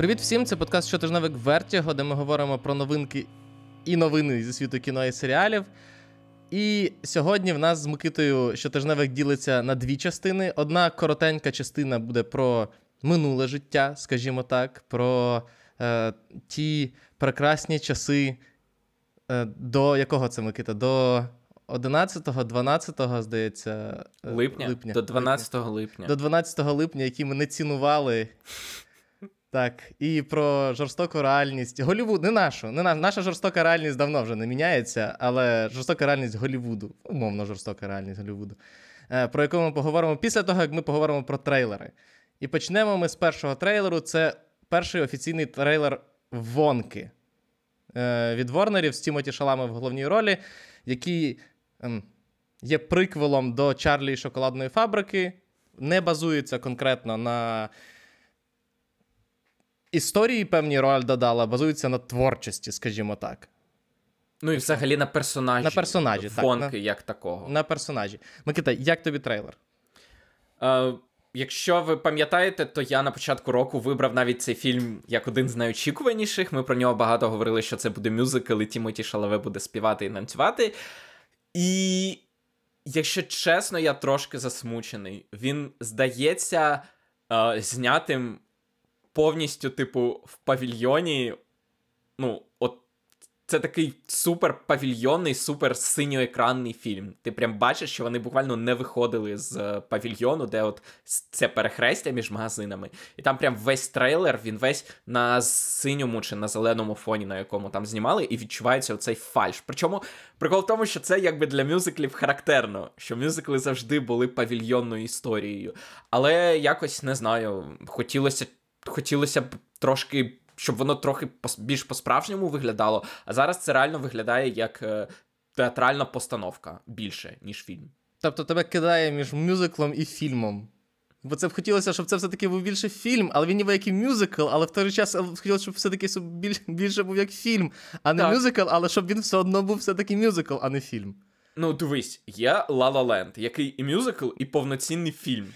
Привіт всім! Це подкаст щотижневик Вертіго, де ми говоримо про новинки і новини зі світу кіно і серіалів. І сьогодні в нас з Микитою щотижневик ділиться на дві частини. Одна коротенька частина буде про минуле життя, скажімо так, про е, ті прекрасні часи. Е, до якого це Микита? До 11-го, 12-го, здається, е, липня. липня. До 12 липня. До 12 липня, які ми не цінували. Так, і про жорстоку реальність. Голівуд, не нашу. Не нашу. Наша жорстока реальність давно вже не міняється, але жорстока реальність Голівуду, умовно, жорстока реальність Голівуду, е, про яку ми поговоримо після того, як ми поговоримо про трейлери. І почнемо ми з першого трейлеру. Це перший офіційний трейлер Вонки е, від Ворнерів з Тімоті Шалами в головній ролі, який ем, є приквелом до Чарлі і шоколадної фабрики, не базується конкретно на історії певні роль додала, базуються на творчості, скажімо так. Ну і взагалі на персонажі. На персонажі, Фонки, так. На, як такого. На персонажі. Микита, як тобі трейлер? Е, Якщо ви пам'ятаєте, то я на початку року вибрав навіть цей фільм як один з найочікуваніших. Ми про нього багато говорили, що це буде мюзикл, і Тімоті Шалаве буде співати і танцювати. І, якщо чесно, я трошки засмучений. Він здається е, знятим повністю, типу, в павільйоні. Ну, от це такий супер павільйонний, супер синьоекранний фільм. Ти прям бачиш, що вони буквально не виходили з е, павільйону, де от це перехрестя між магазинами. І там прям весь трейлер, він весь на синьому чи на зеленому фоні, на якому там знімали, і відчувається оцей фальш. Причому прикол в тому, що це якби для мюзиклів характерно, що мюзикли завжди були павільйонною історією. Але якось не знаю, хотілося хотілося б трошки, щоб воно трохи більш по-справжньому виглядало. А зараз це реально виглядає як е, театральна постановка більше, ніж фільм. Тобто тебе кидає між мюзиклом і фільмом. Бо це б хотілося, щоб це все-таки був більше фільм, але він ніби як і мюзикл, але в той же час хотілося, щоб все-таки більше, більше був як фільм, а не так. мюзикл, але щоб він все одно був все-таки мюзикл, а не фільм. Ну, дивись, є La La Land, який і мюзикл, і повноцінний фільм.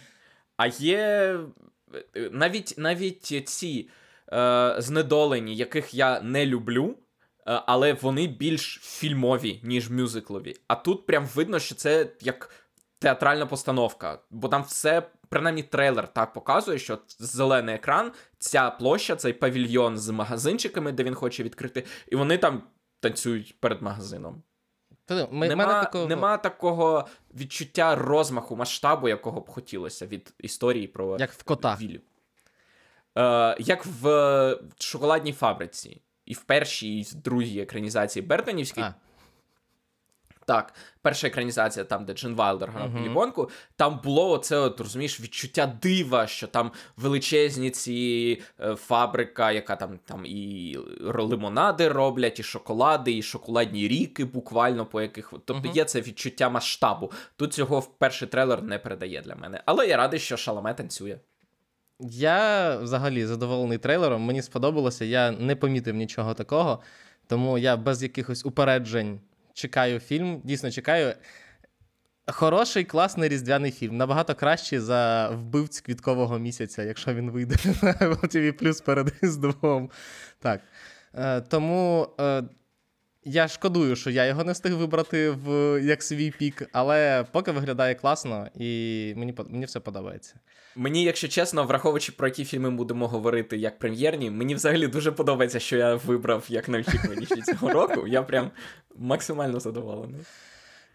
А є навіть навіть ці е, знедолені, яких я не люблю, е, але вони більш фільмові, ніж мюзиклові. А тут прям видно, що це як театральна постановка, бо там все. Принаймні трейлер так показує, що зелений екран, ця площа, цей павільйон з магазинчиками, де він хоче відкрити, і вони там танцюють перед магазином. Ми, нема, такого... нема такого відчуття розмаху, масштабу, якого б хотілося від історії про Як в кота. Вілю. Е, Як в шоколадній фабриці. І в першій, і в другій екранізації Бертонівській. Так, перша екранізація, там, де Джин Вайлдер грав uh-huh. Лібонку, там було оце, от, розумієш, відчуття дива, що там величезні ці е, фабрика, яка там там і лимонади роблять, і шоколади, і шоколадні ріки, буквально по яких. Тобто uh-huh. є це відчуття масштабу. Тут цього в перший трейлер не передає для мене. Але я радий, що Шаламе танцює. Я взагалі задоволений трейлером. Мені сподобалося, я не помітив нічого такого, тому я без якихось упереджень чекаю фільм, дійсно чекаю. Хороший, класний різдвяний фільм. Набагато кращий за вбивць квіткового місяця, якщо він вийде на TV Plus перед Різдвом. Так. Е, Тому е, я шкодую, що я його не встиг вибрати в як свій пік, але поки виглядає класно, і мені мені все подобається. Мені, якщо чесно, враховуючи про які фільми будемо говорити як прем'єрні, мені взагалі дуже подобається, що я вибрав як найочікуваніші цього року. Я прям максимально задоволений.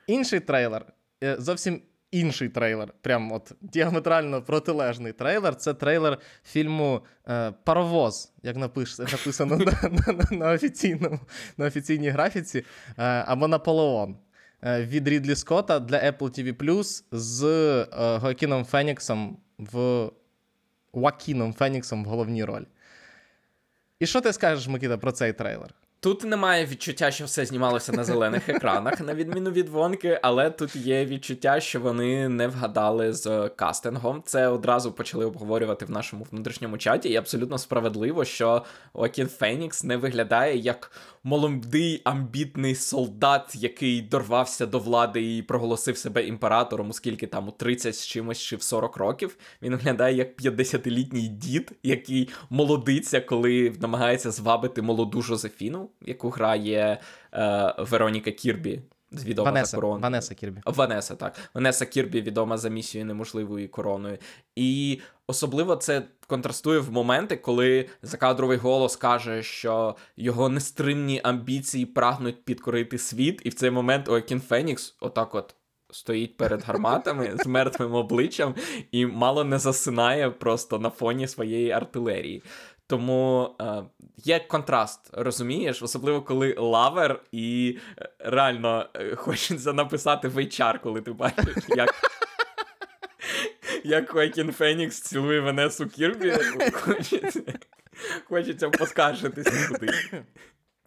Інший трейлер. Е, зовсім інший трейлер. Прям от діаметрально протилежний трейлер. Це трейлер фільму е, Паровоз, як написано на на, офіційному, на офіційній графіці, е, або Наполеон. Е, від Рідлі Скотта для Apple TV Plus з Гоакіном Феніксом в Уакіном Феніксом в головній ролі. І що ти скажеш, Микита, про цей трейлер? Тут немає відчуття, що все знімалося на зелених екранах, на відміну від вонки, але тут є відчуття, що вони не вгадали з кастингом. Це одразу почали обговорювати в нашому внутрішньому чаті, і абсолютно справедливо, що Окін Фенікс не виглядає як молодий амбітний солдат, який дорвався до влади і проголосив себе імператором, оскільки там у 30 з чимось чи в 40 років. Він виглядає як 50-літній дід, який молодиться, коли намагається звабити молоду Жозефіну, яку грає е, Вероніка Кірбі. Відома Ванеса, за короною. Ванеса Кірбі. Ванеса, так. Ванеса Кірбі відома за місією неможливою короною. І особливо це контрастує в моменти, коли закадровий голос каже, що його нестримні амбіції прагнуть підкорити світ, і в цей момент Оекін Фенікс отак от. Стоїть перед гарматами з мертвим обличчям і мало не засинає просто на фоні своєї артилерії. Тому е, є контраст, розумієш, особливо коли lover, і е, реально е, хочеться написати в HR, коли ти бачиш, як як Хоакін Фенікс цілує Венесу Кірбі. Хочеться, хочеться поскаржитись куди.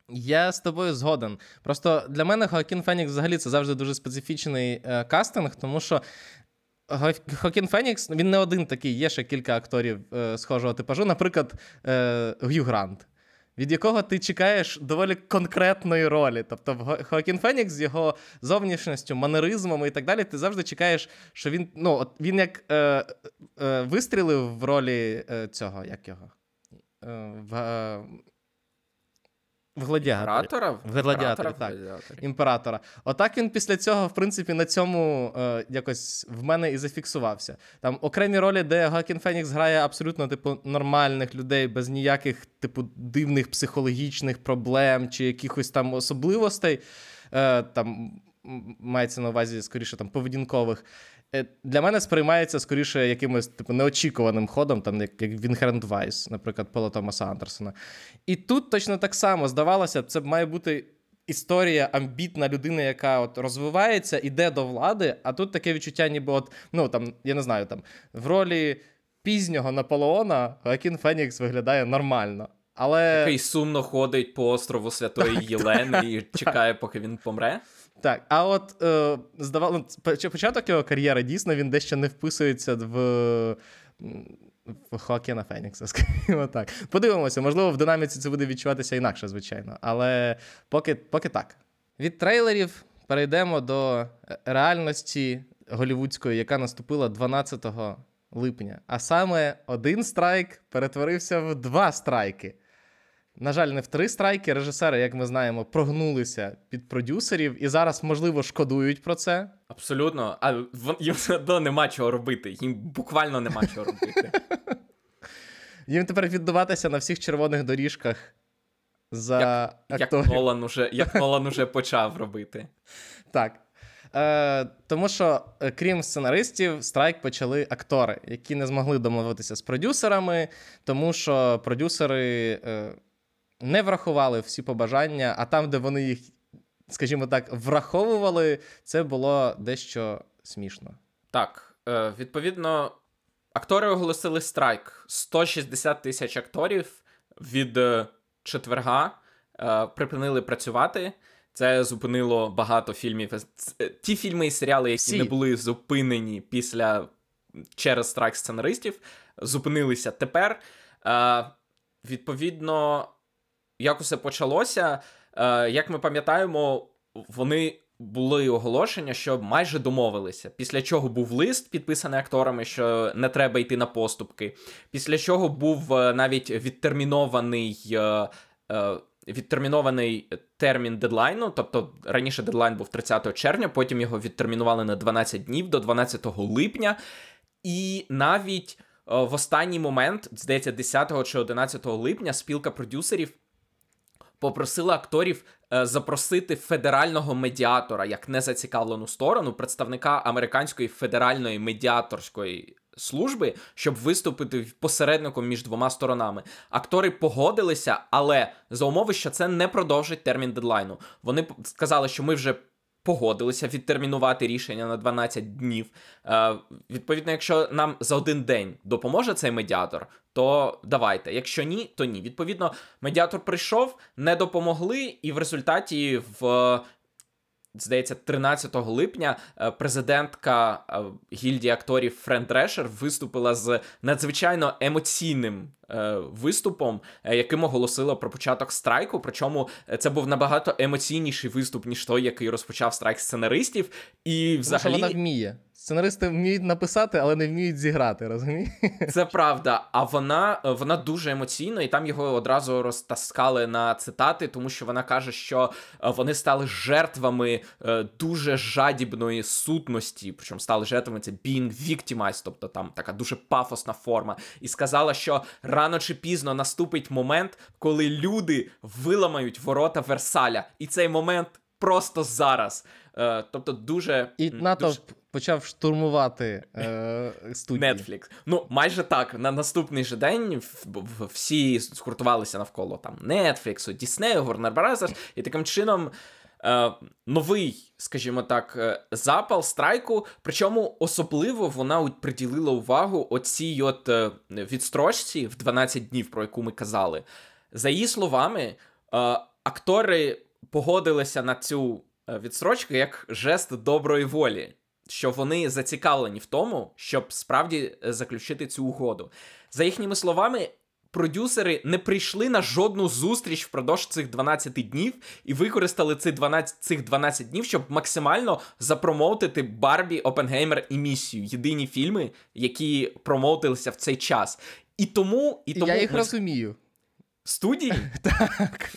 Я з тобою згоден. Просто для мене Хоакін Фенікс взагалі це завжди дуже специфічний е, кастинг, тому що Хоакін Фенікс він не один такий, є ще кілька акторів е, схожого типажу, наприклад, е, Г'ю Грант. Від якого ти чекаєш доволі конкретної ролі. Тобто, Хоакін Фенікс з його зовнішністю, манеризмами і так далі, ти завжди чекаєш, що він ну, от він як е, е, вистрілив в ролі е, цього, як його? Е, в, е, в гладіаторі. Імператора? В гладіаторі, так. Гладіаторі. Імператора. Отак він після цього, в принципі, на цьому е, якось в мене і зафіксувався. Там окремі ролі, де Хоакін Фенікс грає абсолютно, типу, нормальних людей, без ніяких, типу, дивних психологічних проблем чи якихось там особливостей. Е, там мається на увазі, скоріше, там, поведінкових. Е, для мене сприймається скоріше якимось типу неочікуваним ходом, там як, як Вінхерент Вайс, наприклад, Пола Томаса Андерсона. І тут точно так само здавалося, це має бути історія амбітна людина, яка от розвивається, іде до влади. А тут таке відчуття, ніби от, ну там, я не знаю, там в ролі пізнього Наполеона Хоакін Фенікс виглядає нормально. Але... Який сумно ходить по острову Святої Єлени і чекає, поки він помре. Так, а от е, здавало, початок його кар'єри дійсно він дещо не вписується в в Хоакіна Фенікса, скажімо так. Подивимося, можливо, в динаміці це буде відчуватися інакше, звичайно. Але поки, поки так. Від трейлерів перейдемо до реальності голівудської, яка наступила 12 липня. А саме один страйк перетворився в два страйки. На жаль, не в три страйки. Режисери, як ми знаємо, прогнулися під продюсерів і зараз, можливо, шкодують про це. Абсолютно, а їм все одно нема чого робити. Їм буквально нема чого робити. Їм тепер віддаватися на всіх червоних доріжках. За як, як Нолан уже як Нолан уже почав робити. Так. Е, Тому що, е, крім сценаристів, страйк почали актори, які не змогли домовитися з продюсерами, тому що продюсери. Е, не врахували всі побажання, а там, де вони їх, скажімо так, враховували, це було дещо смішно. Так, е, відповідно, актори оголосили страйк. 160 тисяч акторів від е, четверга е, припинили працювати. Це зупинило багато фільмів. Ті фільми і серіали, які Всі. не були зупинені після через страйк сценаристів, зупинилися тепер. Відповідно, як усе почалося, е, як ми пам'ятаємо, вони були оголошення, що майже домовилися. Після чого був лист, підписаний акторами, що не треба йти на поступки. Після чого був е, навіть відтермінований. Е, відтермінований термін дедлайну, тобто раніше дедлайн був 30 червня, потім його відтермінували на 12 днів до 12 липня. І навіть в останній момент, здається, 10 чи 11 липня, спілка продюсерів попросила акторів е, запросити федерального медіатора як незацікавлену сторону, представника американської федеральної медіаторської служби, щоб виступити посередником між двома сторонами. Актори погодилися, але за умови, що це не продовжить термін дедлайну. Вони сказали, що ми вже погодилися відтермінувати рішення на 12 днів. Е, Відповідно, якщо нам за один день допоможе цей медіатор, то давайте. Якщо ні, то ні. Відповідно, медіатор прийшов, не допомогли, і в результаті в здається, 13 липня е, президентка е, гільдії акторів Френд Решер виступила з надзвичайно емоційним е, виступом, яким оголосила про початок страйку. Причому це був набагато емоційніший виступ, ніж той, який розпочав страйк сценаристів. І взагалі Тому що вона вміє. Сценаристи вміють написати, але не вміють зіграти, розумієш? Це правда. А вона вона дуже емоційна, і там його одразу розтаскали на цитати, тому що вона каже, що е, вони стали жертвами е, дуже жадібної сутності. Причому стали жертвами це being victimized, тобто там така дуже пафосна форма. І сказала, що рано чи пізно наступить момент, коли люди виламають ворота Версаля, і цей момент просто зараз. Е, тобто, дуже і натовп дуже... почав штурмувати е, студію. Netflix. Ну, майже так. На наступний же день всі скуртувалися навколо там Netflix, Disney, Warner Bros. І таким чином. Е, новий, скажімо так, е, запал страйку. Причому особливо вона приділила увагу оцій от е, відстрочці в 12 днів, про яку ми казали. За її словами, актори погодилися на цю відстрочки як жест доброї волі, що вони зацікавлені в тому, щоб справді е, заключити цю угоду. За їхніми словами. Продюсери не прийшли на жодну зустріч впродовж цих 12 днів і використали ці 12, цих 12 днів, щоб максимально запромоутити Барбі, Опенгеймер і місію. Єдині фільми, які промоутилися в цей час. І тому і тому я їх ми... розумію. Студії? Так.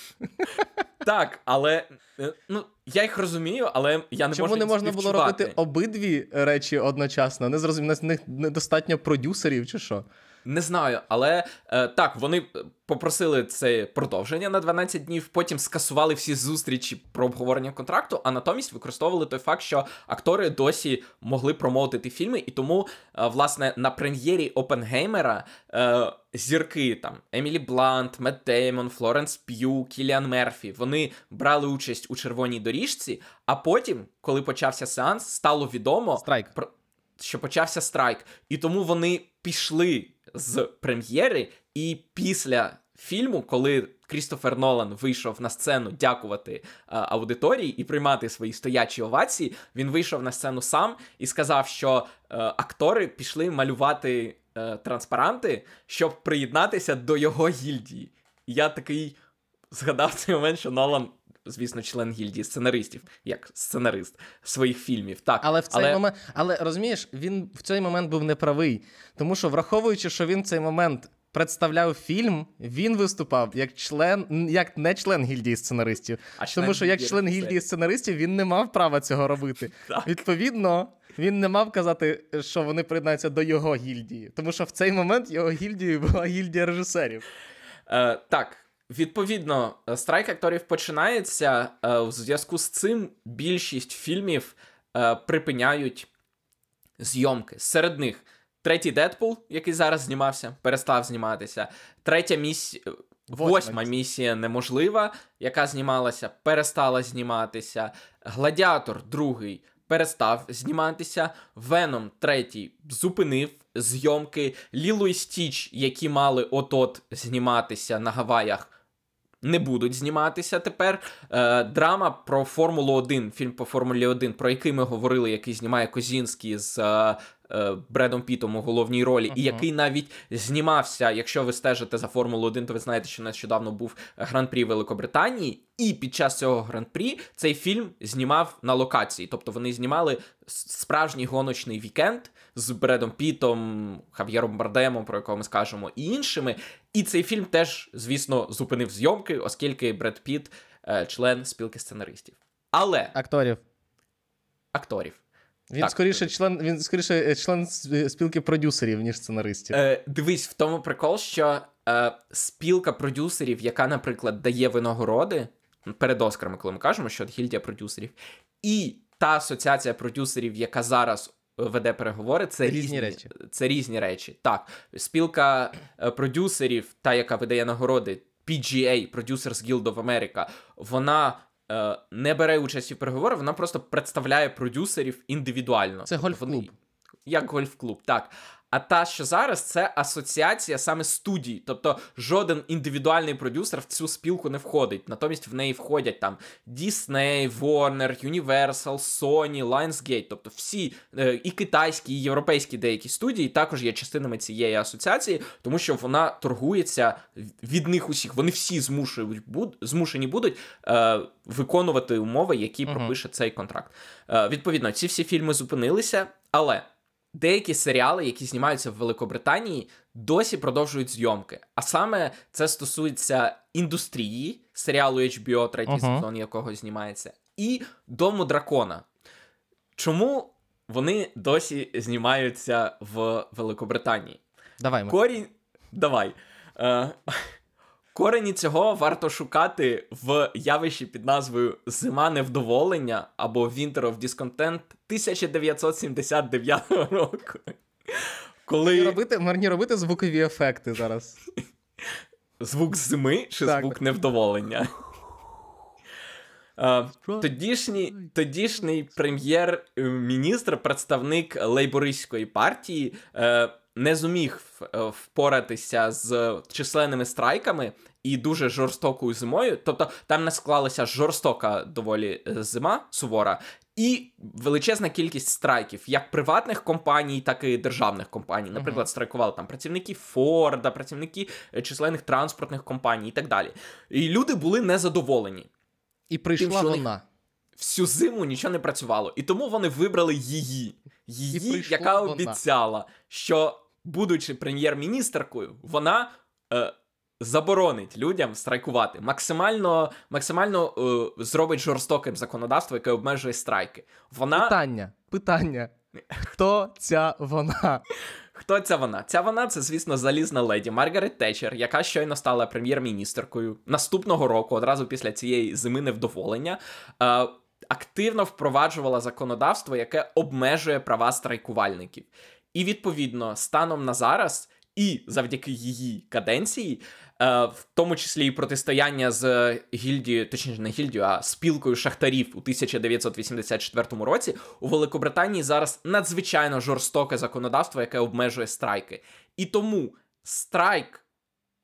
Так, але е, ну я їх розумію, але я не Чому можу не можна було робити обидві речі одночасно? Не зрозуміло, них недостатньо продюсерів чи що? Не знаю, але е, так, вони попросили це продовження на 12 днів, потім скасували всі зустрічі про обговорення контракту, а натомість використовували той факт, що актори досі могли промовити фільми, і тому, е, власне, на прем'єрі Опенгеймера е, зірки там Емілі Блант, Мет Деймон, Флоренс П'ю, Кіліан Мерфі вони брали участь у червоній доріжці. А потім, коли почався сеанс, стало відомо Страйк. про що почався страйк, і тому вони пішли з прем'єри, і після фільму, коли Крістофер Нолан вийшов на сцену дякувати а, аудиторії і приймати свої стоячі овації, він вийшов на сцену сам і сказав, що а, е, актори пішли малювати а, е, транспаранти, щоб приєднатися до його гільдії. І я такий згадав цей момент, що Нолан звісно, член гільдії сценаристів, як сценарист своїх фільмів. Так, але в цей але... момент, але розумієш, він в цей момент був неправий, тому що враховуючи, що він в цей момент. Представляв фільм, він виступав як член, як не член гільдії сценаристів. А Тому що як член гільдії сценаристів він не мав права цього робити. Так. Відповідно, він не мав казати, що вони приєднаються до його гільдії. Тому що в цей момент його гільдією була гільдія режисерів. Е, Так, Відповідно, страйк акторів починається. Е, у зв'язку з цим більшість фільмів е, припиняють зйомки. Серед них третій Дедпул, який зараз знімався, перестав зніматися. Третя місія. Восьма місія неможлива, яка знімалася, перестала зніматися. Гладіатор другий перестав зніматися. Веном третій зупинив зйомки. Ліло і Стіч, які мали от-от зніматися на Гаваях, не будуть зніматися тепер. Е, Драма про Формулу 1, фільм по Формулі 1, про який ми говорили, який знімає Козінський з е, Бредом Пітом у головній ролі, uh-huh. і який навіть знімався. Якщо ви стежите за Формулу 1, то ви знаєте, що нещодавно був гран-прі Великобританії, і під час цього гран-прі цей фільм знімав на локації. Тобто вони знімали справжній гоночний вікенд з Бредом Пітом, Хав'єром Бардемом, про якого ми скажемо, і іншими. І цей фільм теж, звісно, зупинив зйомки, оскільки Бред Піт е, член спілки сценаристів. Але акторів. Акторів. Він так. скоріше член він скоріше е, член спілки продюсерів, ніж сценаристів. Е, Дивись, в тому прикол, що е, спілка продюсерів, яка, наприклад, дає винагороди перед Оскарами, коли ми кажемо, що гільдія продюсерів, і та асоціація продюсерів, яка зараз веде переговори, це різні, різні речі. Це різні речі. Так, спілка е, продюсерів, та яка видає нагороди, PGA, Producers Guild of America, вона е, не бере участі в переговорах, вона просто представляє продюсерів індивідуально. Це Тобто гольф-клуб. вони- Як гольф-клуб, так. А та, що зараз, це асоціація саме студій. Тобто жоден індивідуальний продюсер в цю спілку не входить. Натомість в неї входять там Disney, Warner, Universal, Sony, Lionsgate. Тобто всі е, і китайські, і європейські деякі студії також є частинами цієї асоціації, тому що вона торгується від них усіх. Вони всі змушують буд, змушені будуть е, виконувати умови, які пропише цей контракт. Е, відповідно, ці всі фільми зупинилися, але деякі серіали, які знімаються в Великобританії, досі продовжують зйомки. А саме це стосується індустрії серіалу HBO, третій Ага. сезон якого знімається, і Дому дракона. Чому вони досі знімаються в Великобританії? Давай. Корінь. Давай. Е, корені цього варто шукати в явищі під назвою Зима невдоволення або Winter of Discontent 1979 року. Коли робити, мені робити звукові ефекти зараз. звук зими чи Так. звук невдоволення. Е, Тодішній, тодішній прем'єр-міністр, представник лейбористської партії, е, не зуміг е, впоратися з численними страйками і дуже жорстокою зимою. Тобто там не склалася жорстока доволі е, зима сувора. І величезна кількість страйків, як приватних компаній, так і державних компаній. Наприклад, страйкували там працівники Форда, працівники е, численних транспортних компаній і так далі. І люди були незадоволені І прийшла них вона. всю зиму нічого не працювало. І тому вони вибрали її. Її, яка вона. обіцяла, що, будучи прем'єр-міністеркою, вона е, заборонить людям страйкувати. Максимально, максимально е, зробить жорстоким законодавство, яке обмежує страйки. Вона. Питання. Питання. Хто ця вона? Хто ця вона? Ця вона це, звісно, залізна леді Маргарет Тетчер, яка щойно стала прем'єр-міністеркою наступного року, одразу після цієї зими невдоволення. Е, активно впроваджувала законодавство, яке обмежує права страйкувальників. І відповідно, станом на зараз, і завдяки її каденції, е, в тому числі і протистояння з гільдією, точніше не гільдією, а спілкою шахтарів у 1984 році, у Великобританії зараз надзвичайно жорстоке законодавство, яке обмежує страйки. І тому страйк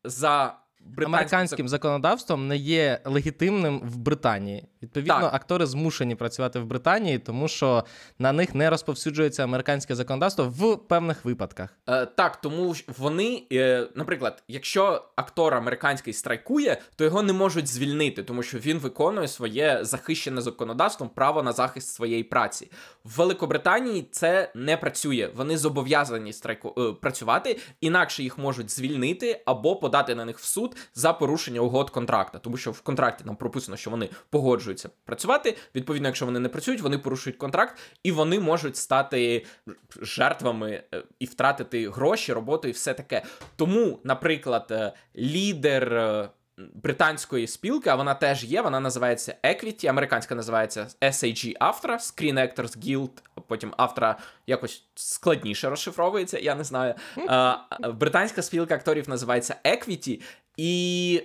за британським Американським законодавством не є легітимним в Британії. Відповідно, Так. актори змушені працювати в Британії, тому що на них не розповсюджується американське законодавство в певних випадках. Е, так, тому вони, е, наприклад, якщо актор американський страйкує, то його не можуть звільнити, тому що він виконує своє захищене законодавством право на захист своєї праці. В Великобританії це не працює. Вони зобов'язані страйку е, працювати, інакше їх можуть звільнити або подати на них в суд за порушення угод контракта, тому що в контракті там прописано, що вони погоджуються працювати. Відповідно, якщо вони не працюють, вони порушують контракт, і вони можуть стати жертвами е, і втратити гроші, роботу і все таке. Тому, наприклад, е, лідер. е, Британської спілки, а вона теж є, вона називається Equity, американська називається SAG AFTRA, Screen Actors Guild, потім AFTRA якось складніше розшифровується, я не знаю. Британська спілка акторів називається Equity, і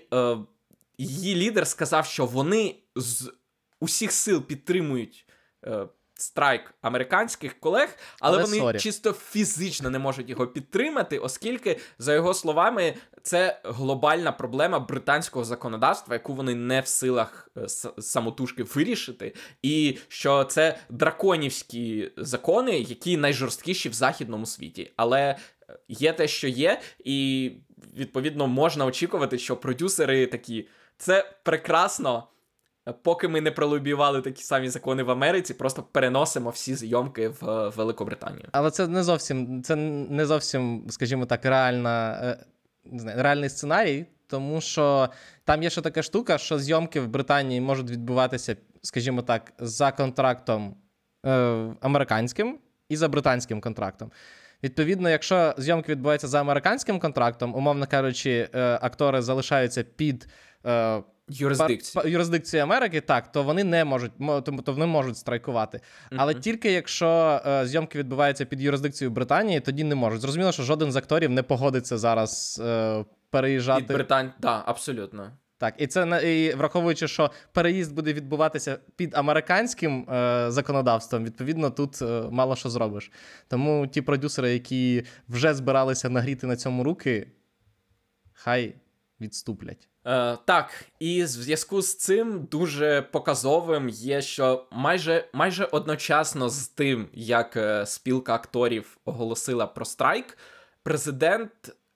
її лідер сказав, що вони з усіх сил підтримують е, страйк американських колег, але, Але вони sorry. чисто фізично не можуть його підтримати, оскільки, за його словами, це глобальна проблема британського законодавства, яку вони не в силах е, самотужки вирішити, і що це драконівські закони, які найжорсткіші в західному світі. Але е, є те, що є, і відповідно можна очікувати, що продюсери такі. Це прекрасно. Поки ми не пролобівали такі самі закони в Америці, просто переносимо всі зйомки в е, Великобританію. Але це не зовсім, це не зовсім, скажімо так, реальна, е, реальний сценарій, тому що там є ще така штука, що зйомки в Британії можуть відбуватися, скажімо так, за контрактом е, американським і за британським контрактом. Відповідно, якщо зйомки відбуваються за американським контрактом, умовно кажучи, е, актори залишаються під. Юрисдикцію. Юрисдикції Америки, так, то вони не можуть, мо- то, вони можуть страйкувати. Але Мгм. тільки якщо е, зйомки відбуваються під юрисдикцією Британії, тоді не можуть. Зрозуміло, що жоден з акторів не погодиться зараз е, переїжджати. Від Британь... Да, абсолютно. Так, і це і враховуючи, що переїзд буде відбуватися під американським е, законодавством, відповідно, тут е, мало що зробиш. Тому ті продюсери, які вже збиралися нагріти на цьому руки, хай відступлять. Е, Так, і в зв'язку з цим дуже показовим є, що майже майже одночасно з тим, як е, спілка акторів оголосила про страйк, президент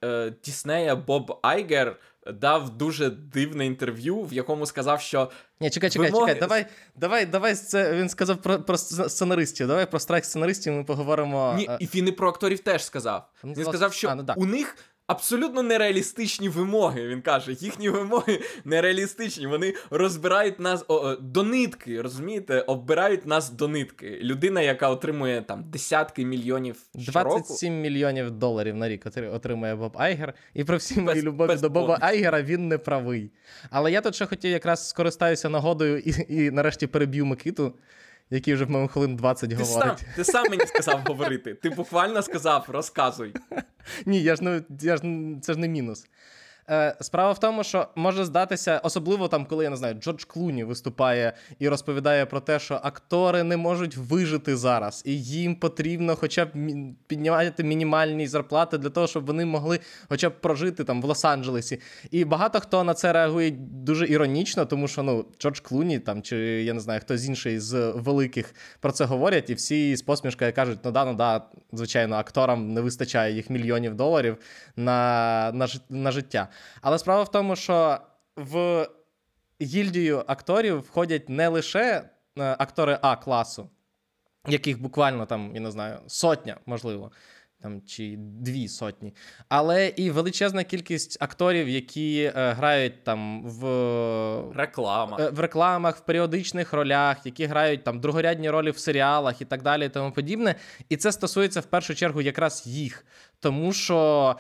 е, Діснея Боб Айгер дав дуже дивне інтерв'ю, в якому сказав, що. Ні, чекай, чекай, вимоги... чекай. Давай, давай, давай це. Він сказав про про сценаристів. Давай про страйк сценаристів. Ми поговоримо. Ні, і він і про акторів теж сказав. Він, він сказав, що а, ну, у них абсолютно нереалістичні вимоги. Він каже, їхні вимоги нереалістичні. Вони розбирають нас о, до нитки, розумієте? Оббирають нас до нитки. Людина, яка отримує там десятки мільйонів щороку. 27 мільйонів доларів на рік отримує Боб Айгер. І про всі мої любові до Боба Айгера він не правий. Але я тут ще хотів якраз скористаюся нагодою і, і нарешті переб'ю Микиту який вже в хвилин 20 ти говорить. Сам, ти сам мені сказав говорити. Ти буквально сказав, розказуй. Ні, я ж не я ж це ж не мінус. Е, Справа в тому, що може здатися, особливо там, коли я не знаю, Джордж Клуні виступає і розповідає про те, що актори не можуть вижити зараз, і їм потрібно хоча б піднімати мінімальні зарплати для того, щоб вони могли хоча б прожити там в Лос-Анджелесі. І багато хто на це реагує дуже іронічно, тому що ну Джордж Клуні там чи я не знаю, хтось інший з великих про це говорять, і всі з посмішкою кажуть: ну да, ну да, звичайно, акторам не вистачає їх мільйонів доларів на, на, на життя. Але справа в тому, що в гільдію акторів входять не лише е, актори А класу, яких буквально там, я не знаю, сотня, можливо, там чи дві сотні, але і величезна кількість акторів, які е, грають там в рекламах, е, в рекламах, в періодичних ролях, які грають там другорядні ролі в серіалах і так далі, і тому подібне. І це стосується в першу чергу якраз їх, тому що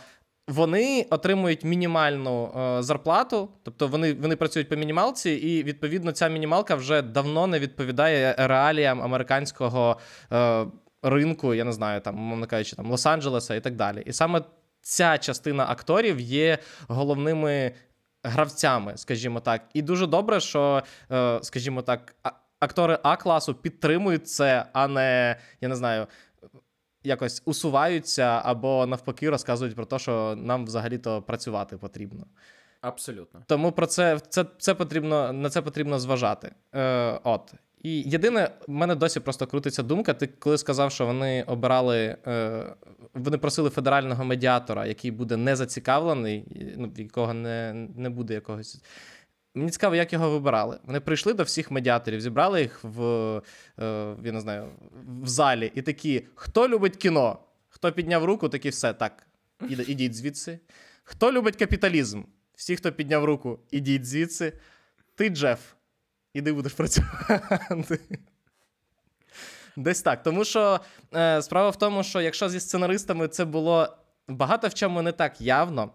вони отримують мінімальну е, зарплату, тобто вони вони працюють по мінімалці, і відповідно ця мінімалка вже давно не відповідає реаліям американського е, ринку, я не знаю, там, мовно кажучи, там Лос-Анджелеса і так далі. І саме ця частина акторів є головними гравцями, скажімо так. І дуже добре, що, е, скажімо так, актори А класу підтримують це, а не я не знаю якось усуваються або навпаки розказують про те, що нам взагалі-то працювати потрібно. Абсолютно. Тому про це це, це потрібно на це потрібно зважати. Е, От. І єдине, в мене досі просто крутиться думка. Ти коли сказав, що вони обирали, е, вони просили федерального медіатора, який буде не зацікавлений, ну, якого не не буде якогось Мені цікаво, як його вибирали. Вони прийшли до всіх медіаторів, зібрали їх в е, я не знаю, в залі і такі: хто любить кіно? Хто підняв руку, такі все так. Ідіть звідси. Хто любить капіталізм? Всі, хто підняв руку, ідіть звідси. Ти, Джеф, іди будеш працювати. Десь так. Тому що е, справа в тому, що якщо зі сценаристами це було багато в чому не так явно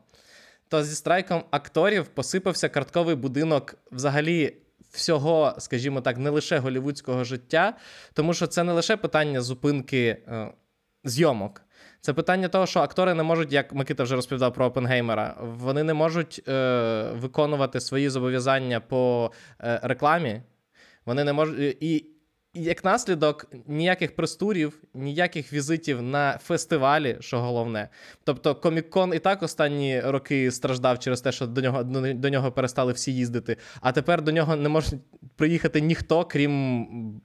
то зі страйком акторів посипався картковий будинок взагалі. Всього, скажімо так, не лише голівудського життя, тому що це не лише питання зупинки е, зйомок, це питання того, що актори не можуть, як Микита вже розповідав про Опенгеймера, вони не можуть е, виконувати свої зобов'язання по е, рекламі. Вони не можуть і як наслідок, ніяких престурів, ніяких візитів на фестивалі, що головне. Тобто, Комік-кон і так останні роки страждав через те, що до нього до нього перестали всі їздити. А тепер до нього не може приїхати ніхто, крім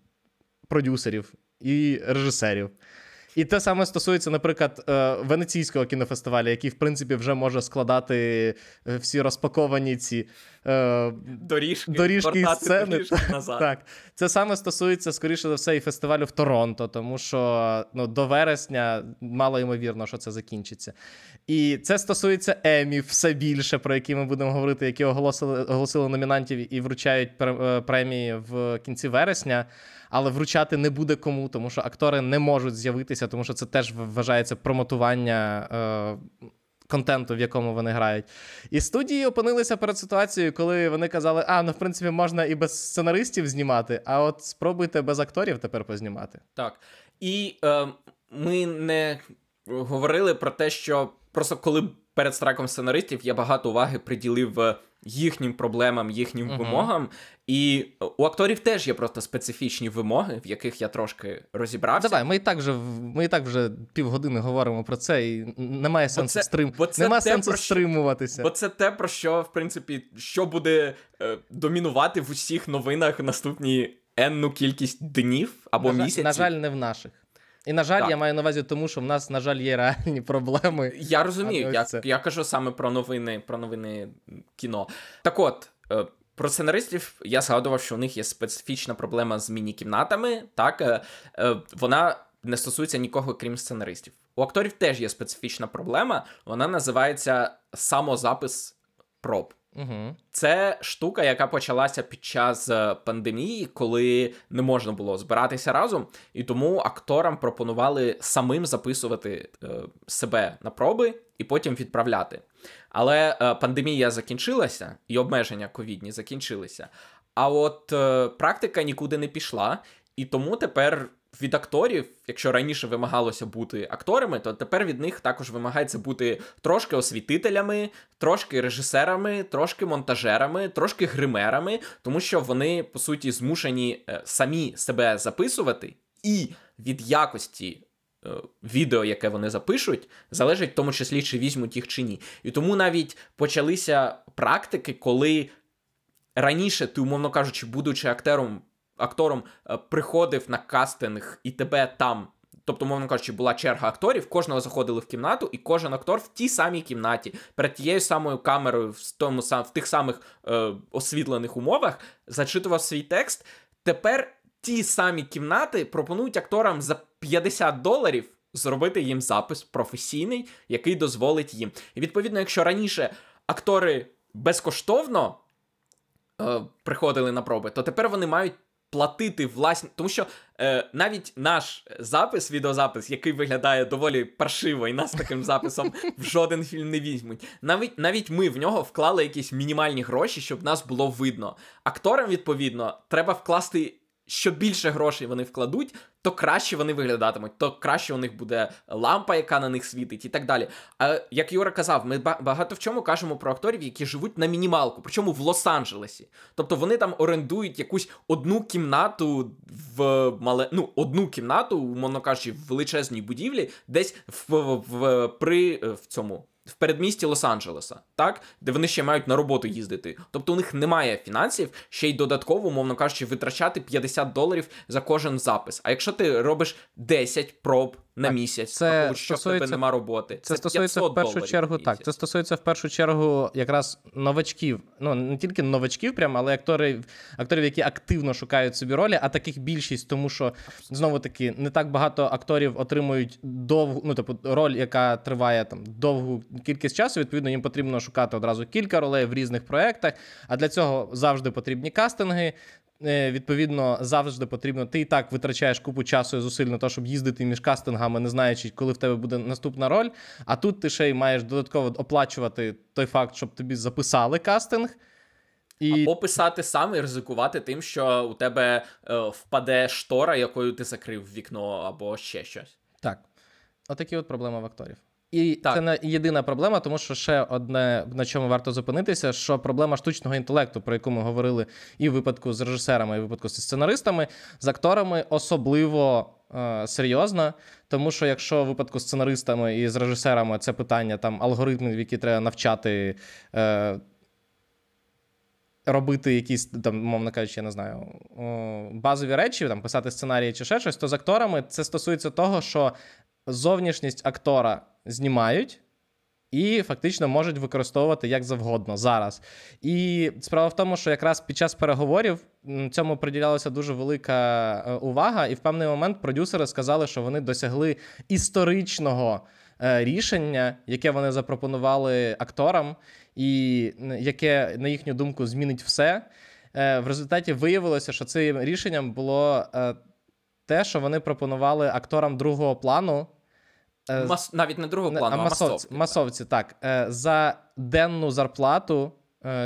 продюсерів і режисерів. І те саме стосується, наприклад, е, Венеційського кінофестивалю, який, в принципі, вже може складати е, всі розпаковані ці е, доріжки, доріжки і сцени. Доріжки назад. Так. Це саме стосується, скоріше за все, і фестивалю в Торонто, тому що ну, до вересня мало ймовірно, що це закінчиться. І це стосується Емі все більше, про які ми будемо говорити, які оголосили, оголосили номінантів і вручають премії в кінці вересня але вручати не буде кому, тому що актори не можуть з'явитися, тому що це теж вважається промотування. Е, Контенту, в якому вони грають. І студії опинилися перед ситуацією, коли вони казали, а, ну, в принципі, можна і без сценаристів знімати, а от спробуйте без акторів тепер познімати. Так. І е, ми не говорили про те, що просто коли перед страйком сценаристів я багато уваги приділив їхнім проблемам, їхнім Мгм. вимогам. І у акторів теж є просто специфічні вимоги, в яких я трошки розібрався. Давай, ми і так вже ми і так вже півгодини говоримо про це, і немає сенсу це- стрим... бо це Нема те, сенсу про що- стримуватися. Бо це те, про що, в принципі, що буде е, домінувати в усіх новинах наступні енну кількість днів або на, місяців. на жаль, не в наших. І на жаль, Так. я маю на увазі, тому що в нас, на жаль, є реальні проблеми. Я розумію, я, це. я кажу саме про новини, про новини кіно. Так от, е, про сценаристів я згадував, що у них є специфічна проблема з міні-кімнатами. Так, е, е, вона не стосується нікого, крім сценаристів. У акторів теж є специфічна проблема, вона називається самозапис проб. Угу. Це штука, яка почалася під час е, пандемії, коли не можна було збиратися разом, і тому акторам пропонували самим записувати е, себе на проби і потім відправляти. Але е, пандемія закінчилася, і обмеження ковідні закінчилися. А от е, практика нікуди не пішла, і тому тепер. Від акторів, якщо раніше вимагалося бути акторами, то тепер від них також вимагається бути трошки освітителями, трошки режисерами, трошки монтажерами, трошки гримерами, тому що вони по суті змушені е, самі себе записувати, і від якості е, відео, яке вони запишуть, залежить в тому числі, чи візьмуть їх чи ні. І тому навіть почалися практики, коли раніше ти, умовно кажучи, будучи актером, актором, е, приходив на кастинг і тебе там. Тобто, мовно кажучи, була черга акторів, кожного заходили в кімнату, і кожен актор в тій самій кімнаті, перед тією самою камерою, в, тому, в тих самих е, освітлених умовах, зачитував свій текст. Тепер ті самі кімнати пропонують акторам за 50 доларів зробити їм запис професійний, який дозволить їм. І відповідно, якщо раніше актори безкоштовно е, приходили на проби, то тепер вони мають платити власні. Тому що е, навіть наш запис, відеозапис, який виглядає доволі паршиво, і нас таким записом в жоден фільм не візьмуть. Навіть навіть ми в нього вклали якісь мінімальні гроші, щоб нас було видно. Акторам, відповідно, треба вкласти. Що більше грошей вони вкладуть, то краще вони виглядатимуть, то краще у них буде лампа, яка на них світить, і так далі. А як Юра казав, ми ба- багато в чому кажемо про акторів, які живуть на мінімалку, причому в Лос-Анджелесі. Тобто вони там орендують якусь одну кімнату в мале, ну, одну кімнату, умовно кажучи, в величезній будівлі, десь в, в, в при в цьому. В передмісті Лос-Анджелеса, так, де вони ще мають на роботу їздити. Тобто у них немає фінансів, ще й додатково, умовно кажучи, витрачати 50 доларів за кожен запис. А якщо ти робиш 10 проб на Так, місяць, це враховуючи, що в тебе нема роботи, Це, стосується 500 в першу доларів чергу, так. Це стосується в першу чергу якраз новачків. Ну не тільки новачків, прям, але акторів, акторів, які активно шукають собі ролі, а таких більшість, тому що знову таки не так багато акторів отримують довгу, ну тобто роль, яка триває там довгу кількість часу. Відповідно, їм потрібно шукати одразу кілька ролей в різних проєктах. А для цього завжди потрібні кастинги. Е, Відповідно, завжди потрібно. Ти і так витрачаєш купу часу і зусиль на те, щоб їздити між кастингами, не знаючи, коли в тебе буде наступна роль. А тут ти ще й маєш додатково оплачувати той факт, щоб тобі записали кастинг. І Або писати сам і ризикувати тим, що у тебе е, впаде штора, якою ти закрив вікно, або ще щось. так, отакі от проблеми в акторів. І Так. це не єдина проблема, тому що ще одне, на чому варто зупинитися, що проблема штучного інтелекту, про яку ми говорили і в випадку з режисерами, і в випадку зі сценаристами, з акторами особливо е, серйозна. Тому що якщо в випадку з сценаристами і з режисерами це питання там алгоритмів, які треба навчати. Е, Робити якісь там, мовно кажучи, я не знаю, базові речі, там писати сценарії чи ще щось, то з акторами це стосується того, що зовнішність актора знімають і фактично можуть використовувати як завгодно зараз. І справа в тому, що якраз під час переговорів цьому приділялася дуже велика е, увага, і в певний момент продюсери сказали, що вони досягли історичного е, рішення, яке вони запропонували акторам, і яке, на їхню думку, змінить все. Е, В результаті виявилося, що цим рішенням було е, те, що вони пропонували акторам другого плану. е, Мас... Навіть не другого плану, а, масовці, масовки. масовці, так. За денну зарплату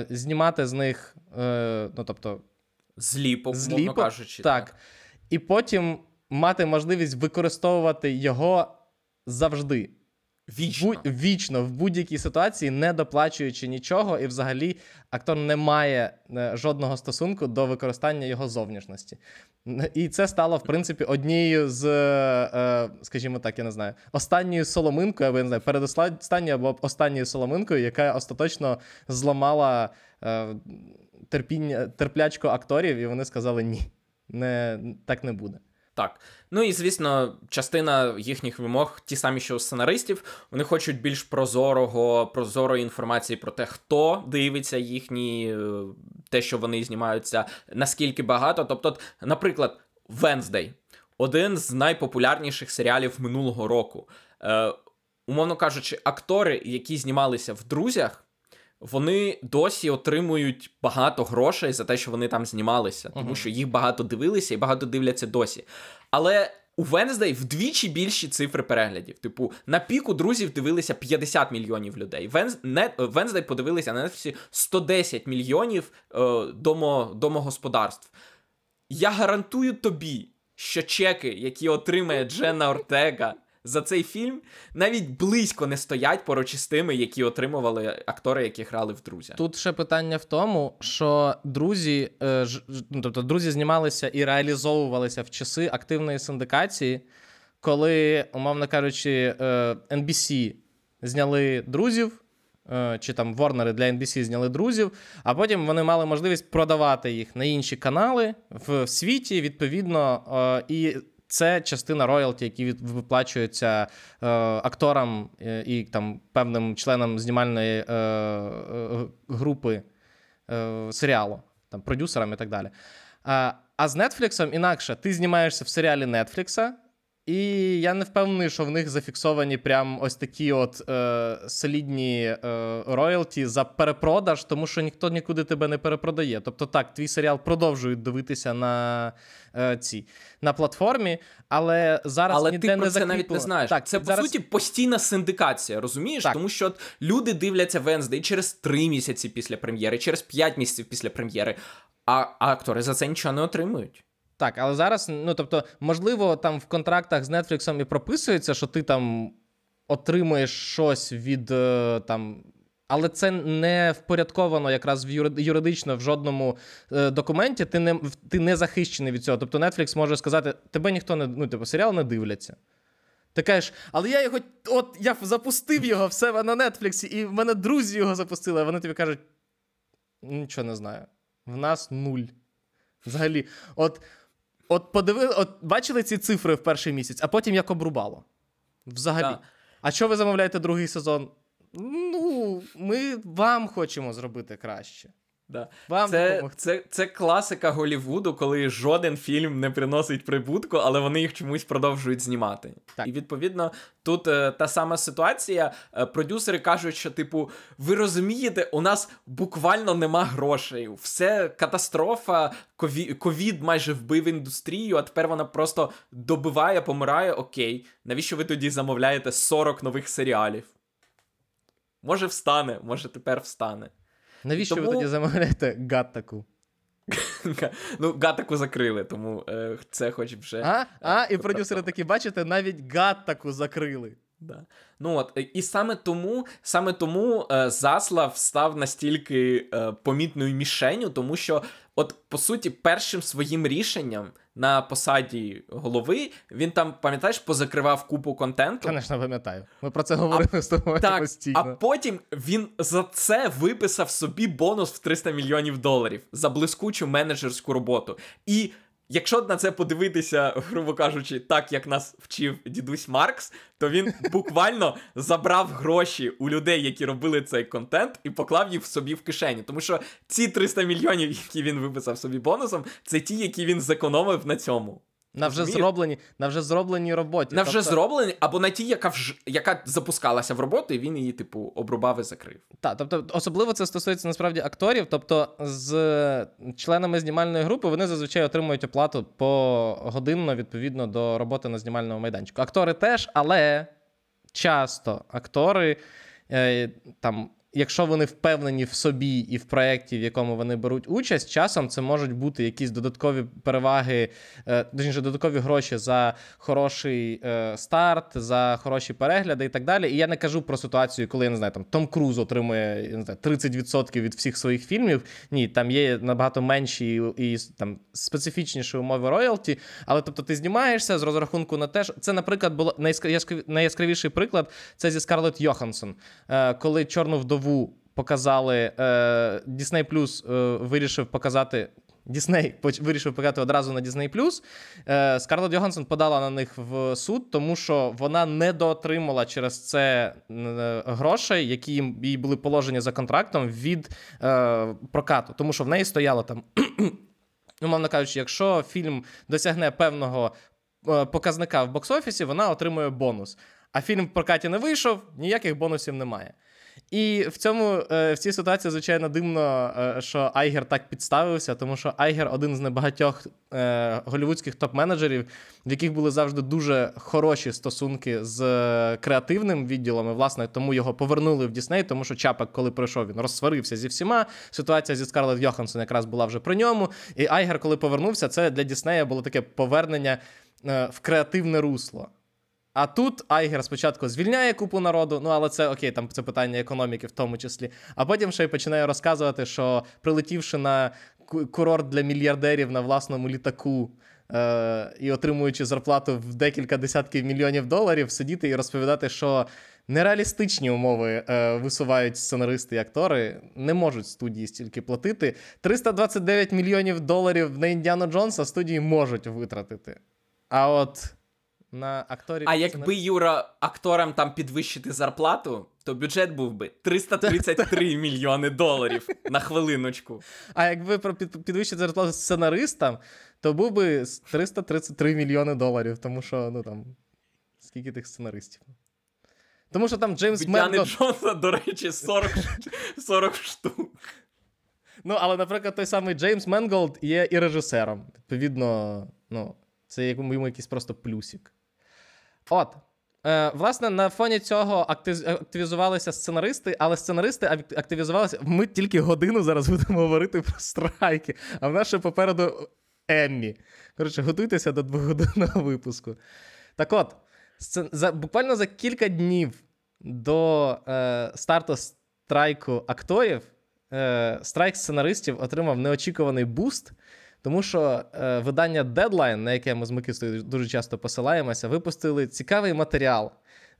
знімати з них, ну тобто, Зліпок, Зліпок, кажучи. так. І потім мати можливість використовувати його завжди. Вічно. Вічно в будь-якій ситуації, не доплачуючи нічого, і взагалі актор не має е, жодного стосунку до використання його зовнішності. І це стало, в принципі, однією з, е, скажімо так, я не знаю, останньою соломинкою, або я не знаю, передостанньою або останньою соломинкою, яка остаточно зламала е, терпіння, терплячку акторів, і вони сказали ні. Не, так не буде. Так. Ну і звісно, частина їхніх вимог, ті самі, що у сценаристів, вони хочуть більш прозорого, прозорої інформації про те, хто дивиться їхні, е, те, що вони знімаються, наскільки багато. Тобто, наприклад, Wednesday – один з найпопулярніших серіалів минулого року. Е, умовно кажучи, актори, які знімалися в друзях. Вони досі отримують багато грошей за те, що вони там знімалися, тому Мгм. що їх багато дивилися і багато дивляться досі. Але у Wednesday вдвічі більші цифри переглядів. Типу, на піку друзів дивилися 50 мільйонів людей. Венз... Не... Wednesday подивилися на Netflix 110 мільйонів е, домо... домогосподарств. Я гарантую тобі, що чеки, які отримає Дженна Ортега за цей фільм, навіть близько не стоять поруч із тими, які отримували актори, які грали в друзях. Тут ще питання в тому, що друзі, е, ну, тобто друзі знімалися і реалізовувалися в часи активної синдикації, коли, умовно кажучи, е, NBC зняли друзів. е, Чи там Ворнери для NBC зняли друзів, а потім вони мали можливість продавати їх на інші канали в світі, відповідно, е, і це частина роялті, які виплачуються е, акторам е, і там певним членам знімальної е, е, групи е, серіалу, там продюсерам і так далі. А, а з Netflix інакше ти знімаєшся в серіалі Netflix, і я не впевнений, що в них зафіксовані прям ось такі от е, солідні е, роялті за перепродаж, тому що ніхто нікуди тебе не перепродає. Тобто, так, твій серіал продовжують дивитися на е, ці на платформі, але зараз Але ніде ти про не це навіть не знаєш. Так, це по зараз... суті постійна синдикація, розумієш? Так. Тому що от люди дивляться Венздей через 3 місяці після прем'єри, через 5 місяців після прем'єри, а, а актори за це нічого не отримують. Так, але зараз, ну тобто, можливо, там в контрактах з Netflix і прописується, що ти там отримуєш щось від е, там. Але це не впорядковано якраз в юридично в жодному е, документі. Ти не ти не захищений від цього. Тобто Netflix може сказати, тебе ніхто не ну, типу, серіал не дивляться. Ти кажеш, але я його, от я запустив його в себе на Netflix, і в мене друзі його запустили, а вони тобі кажуть: нічого не знаю. В нас нуль. Взагалі, от, от подиви, от бачили ці цифри в перший місяць, а потім як обрубало. Взагалі. Да. А що ви замовляєте другий сезон? Ну, ми вам хочемо зробити краще. Да. Вам Це, допомогти. це, це класика Голівуду, коли жоден фільм не приносить прибутку, але вони їх чомусь продовжують знімати. Так. І відповідно тут е, та сама ситуація. Е, продюсери кажуть, що, типу, ви розумієте, у нас буквально нема грошей. Все катастрофа, кові- ковід майже вбив індустрію, а тепер вона просто добиває, помирає. Окей, навіщо ви тоді замовляєте 40 нових серіалів? Може, встане, може тепер встане. Навіщо тому- ви тоді замовляєте гаттаку? Ну, гатаку закрили, тому е, це хоч вже. А? А? І продюсери такі, бачите, навіть гаттаку закрили. Да. Ну от, е, і саме тому, саме тому е, Заслав став настільки е, помітною мішенью, тому що, от, по суті, першим своїм рішенням на посаді голови він там, пам'ятаєш, позакривав купу контенту. Звісно, пам'ятаю. Ми про це говорили з тобою Так, постійно. а потім він за це виписав собі бонус в 300 мільйонів доларів за блискучу менеджерську роботу. І якщо на це подивитися, грубо кажучи, так як нас вчив дідусь Маркс, то він буквально забрав гроші у людей, які робили цей контент, і поклав їх собі в кишені. Тому що ці 300 мільйонів, які він виписав собі бонусом, це ті, які він зекономив на цьому. На вже зроблені, на вже зробленій роботі. На вже Тобто- зроблені, або на ті, яка вж... яка запускалася в роботу, і він її, типу, обрубав і закрив. Так, тобто, особливо це стосується насправді акторів. Тобто, з членами знімальної групи вони зазвичай отримують оплату погодинно відповідно до роботи на знімальному майданчику. Актори теж, але часто актори е, там якщо вони впевнені в собі і в проєкті, в якому вони беруть участь, часом це можуть бути якісь додаткові переваги, е, точніше, додаткові гроші за хороший е, старт, за хороші перегляди і так далі. І я не кажу про ситуацію, коли я не знаю, там Том Круз отримує я не знаю, 30% від всіх своїх фільмів. Ні, там є набагато менші і, і там специфічніші умови роялті. Але тобто ти знімаєшся з розрахунку на те, що це, наприклад, було найяскравіший приклад. Це зі Скарлетт Йоханссон, е, коли чорну вдову показали. Е, Disney Plus е, вирішив показати. Дісней вирішив показати одразу на Disney+. Скарлетт Йоханссон подала на них в суд, тому що вона не доотримала через це грошей, які їй були положені за контрактом від е, прокату. Тому що в неї стояло там, умовно кажучи, якщо фільм досягне певного показника в бокс-офісі, вона отримує бонус. А фільм в прокаті не вийшов, ніяких бонусів немає. І в цьому е, в цій ситуації, звичайно, дивно, е, що Айгер так підставився, тому що Айгер один з небагатьох е, голівудських топ-менеджерів, в яких були завжди дуже хороші стосунки з креативним відділом. І, власне, тому його повернули в Дісней, тому що Чапак, коли прийшов, він розсварився зі всіма. Ситуація зі Скарлетт Йоханссон якраз була вже при ньому. І Айгер, коли повернувся, це для Діснея було таке повернення в креативне русло. А тут Айгер спочатку звільняє купу народу, ну але це окей, там це питання економіки в тому числі. А потім ще й починає розказувати, що прилетівши на курорт для мільярдерів на власному літаку е- і отримуючи зарплату в декілька десятків мільйонів доларів, сидіти і розповідати, що нереалістичні умови е- висувають сценаристи і актори, не можуть студії стільки платити. 329 мільйонів доларів на Індіану Джонса студії можуть витратити. А от на акторів. А якби Юра акторам там підвищити зарплату, то бюджет був би 333 мільйони доларів на хвилиночку. А якби підвищити зарплату сценаристам, то був би 333 мільйони доларів, тому що, ну там, скільки тих сценаристів. Тому що там Джеймс Менгол... Джонса, до речі, 40 40 штук. Ну, але, наприклад, той самий Джеймс Менголд є і режисером. Відповідно, ну, це йому якийсь просто плюсик. От. Е, Власне, на фоні цього активізувалися сценаристи, але сценаристи активізувалися. Ми тільки годину зараз будемо говорити про страйки, а в нас ще попереду Еммі. Коротше, готуйтеся до двогодинного випуску. Так от, за, буквально за кілька днів до е, старту страйку акторів, е, страйк сценаристів отримав неочікуваний буст. Тому що е, видання Deadline, на яке ми з Микистою дуже часто посилаємося, випустили цікавий матеріал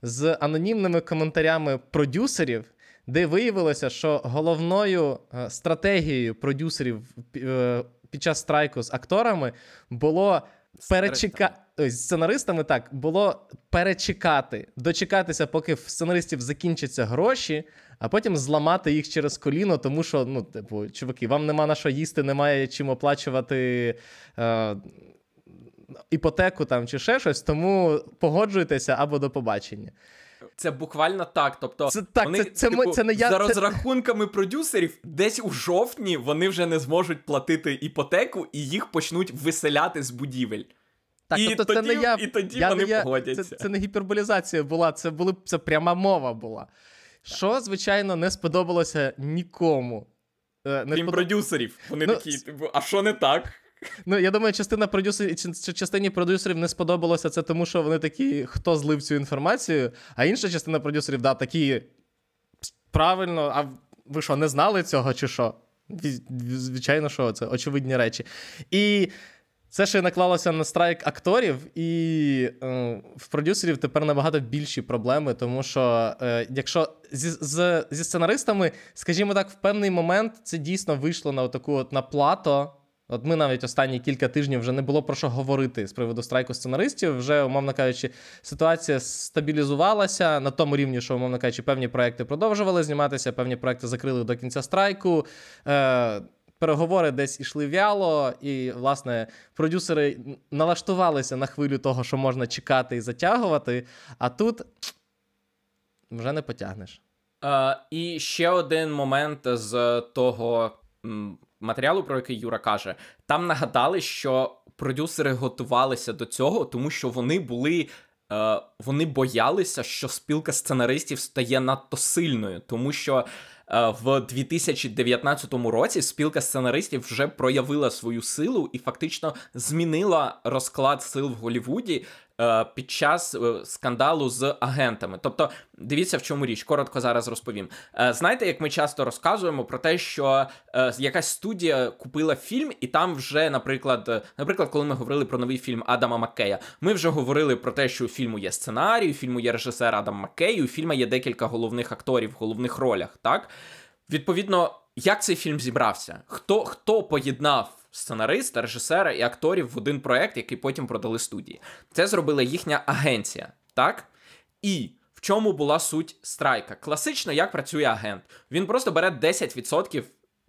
з анонімними коментарями продюсерів, де виявилося, що головною е, стратегією продюсерів е, під час страйку з акторами було перечекати сценаристами так було перечекати, дочекатися, поки в сценаристів закінчаться гроші, а потім зламати їх через коліно, тому що, ну, типу, чуваки, вам нема на що їсти, немає чим оплачувати. Е- Іпотеку там чи ще щось, тому погоджуйтеся або до побачення. Це буквально так. Тобто, це так, вони, це, це, типу, це не я, за це... розрахунками продюсерів, десь у жовтні вони вже не зможуть платити іпотеку і їх почнуть виселяти з будівель. Так, і тобто тоді, це не я, і тоді я вони я, погодяться. Це, це не гіперболізація була, це були це пряма мова була. Що, звичайно, не сподобалося нікому. Е, не Крім сподоб... продюсерів. Вони ну, такі, типу, а що не так? Ну, я думаю, частина продюсерів частині продюсерів не сподобалося це, тому що вони такі, хто злив цю інформацію, а інша частина продюсерів, да, такі. Правильно, а ви що, не знали цього, чи що? Звичайно, що це очевидні речі. І це ще наклалося на страйк акторів, і е, в продюсерів тепер набагато більші проблеми, тому що е, якщо зі, з, зі сценаристами, скажімо так, в певний момент це дійсно вийшло на таку от на плато. От ми навіть останні кілька тижнів вже не було про що говорити з приводу страйку сценаристів. Вже, умовно кажучи, ситуація стабілізувалася на тому рівні, що, умовно кажучи, певні проекти продовжували зніматися, певні проекти закрили до кінця страйку. Е, переговори десь ішли вяло, і, власне, продюсери налаштувалися на хвилю того, що можна чекати і затягувати, а тут вже не потягнеш. Е, І ще один момент з того матеріалу, про який Юра каже, там нагадали, що продюсери готувалися до цього, тому що вони були. Е, вони боялися, що спілка сценаристів стає надто сильною, тому що в 2019 році спілка сценаристів вже проявила свою силу і фактично змінила розклад сил в Голівуді Е, під час е, скандалу з агентами. Тобто, дивіться, в чому річ, коротко зараз розповім. Е, знаєте, як ми часто розказуємо про те, що якась студія купила фільм, і там вже, наприклад, наприклад, коли ми говорили про новий фільм Адама Маккея, ми вже говорили про те, що у фільму є сценарій, у фільму є режисер Адам Маккей, у фільму є декілька головних акторів в головних ролях. Так відповідно, як цей фільм зібрався? Хто хто поєднав? Сценариста, режисера і акторів в один проект, який потім продали студії. Це зробила їхня агенція, так? І в чому була суть страйка? Класично, як працює агент? Він просто бере 10%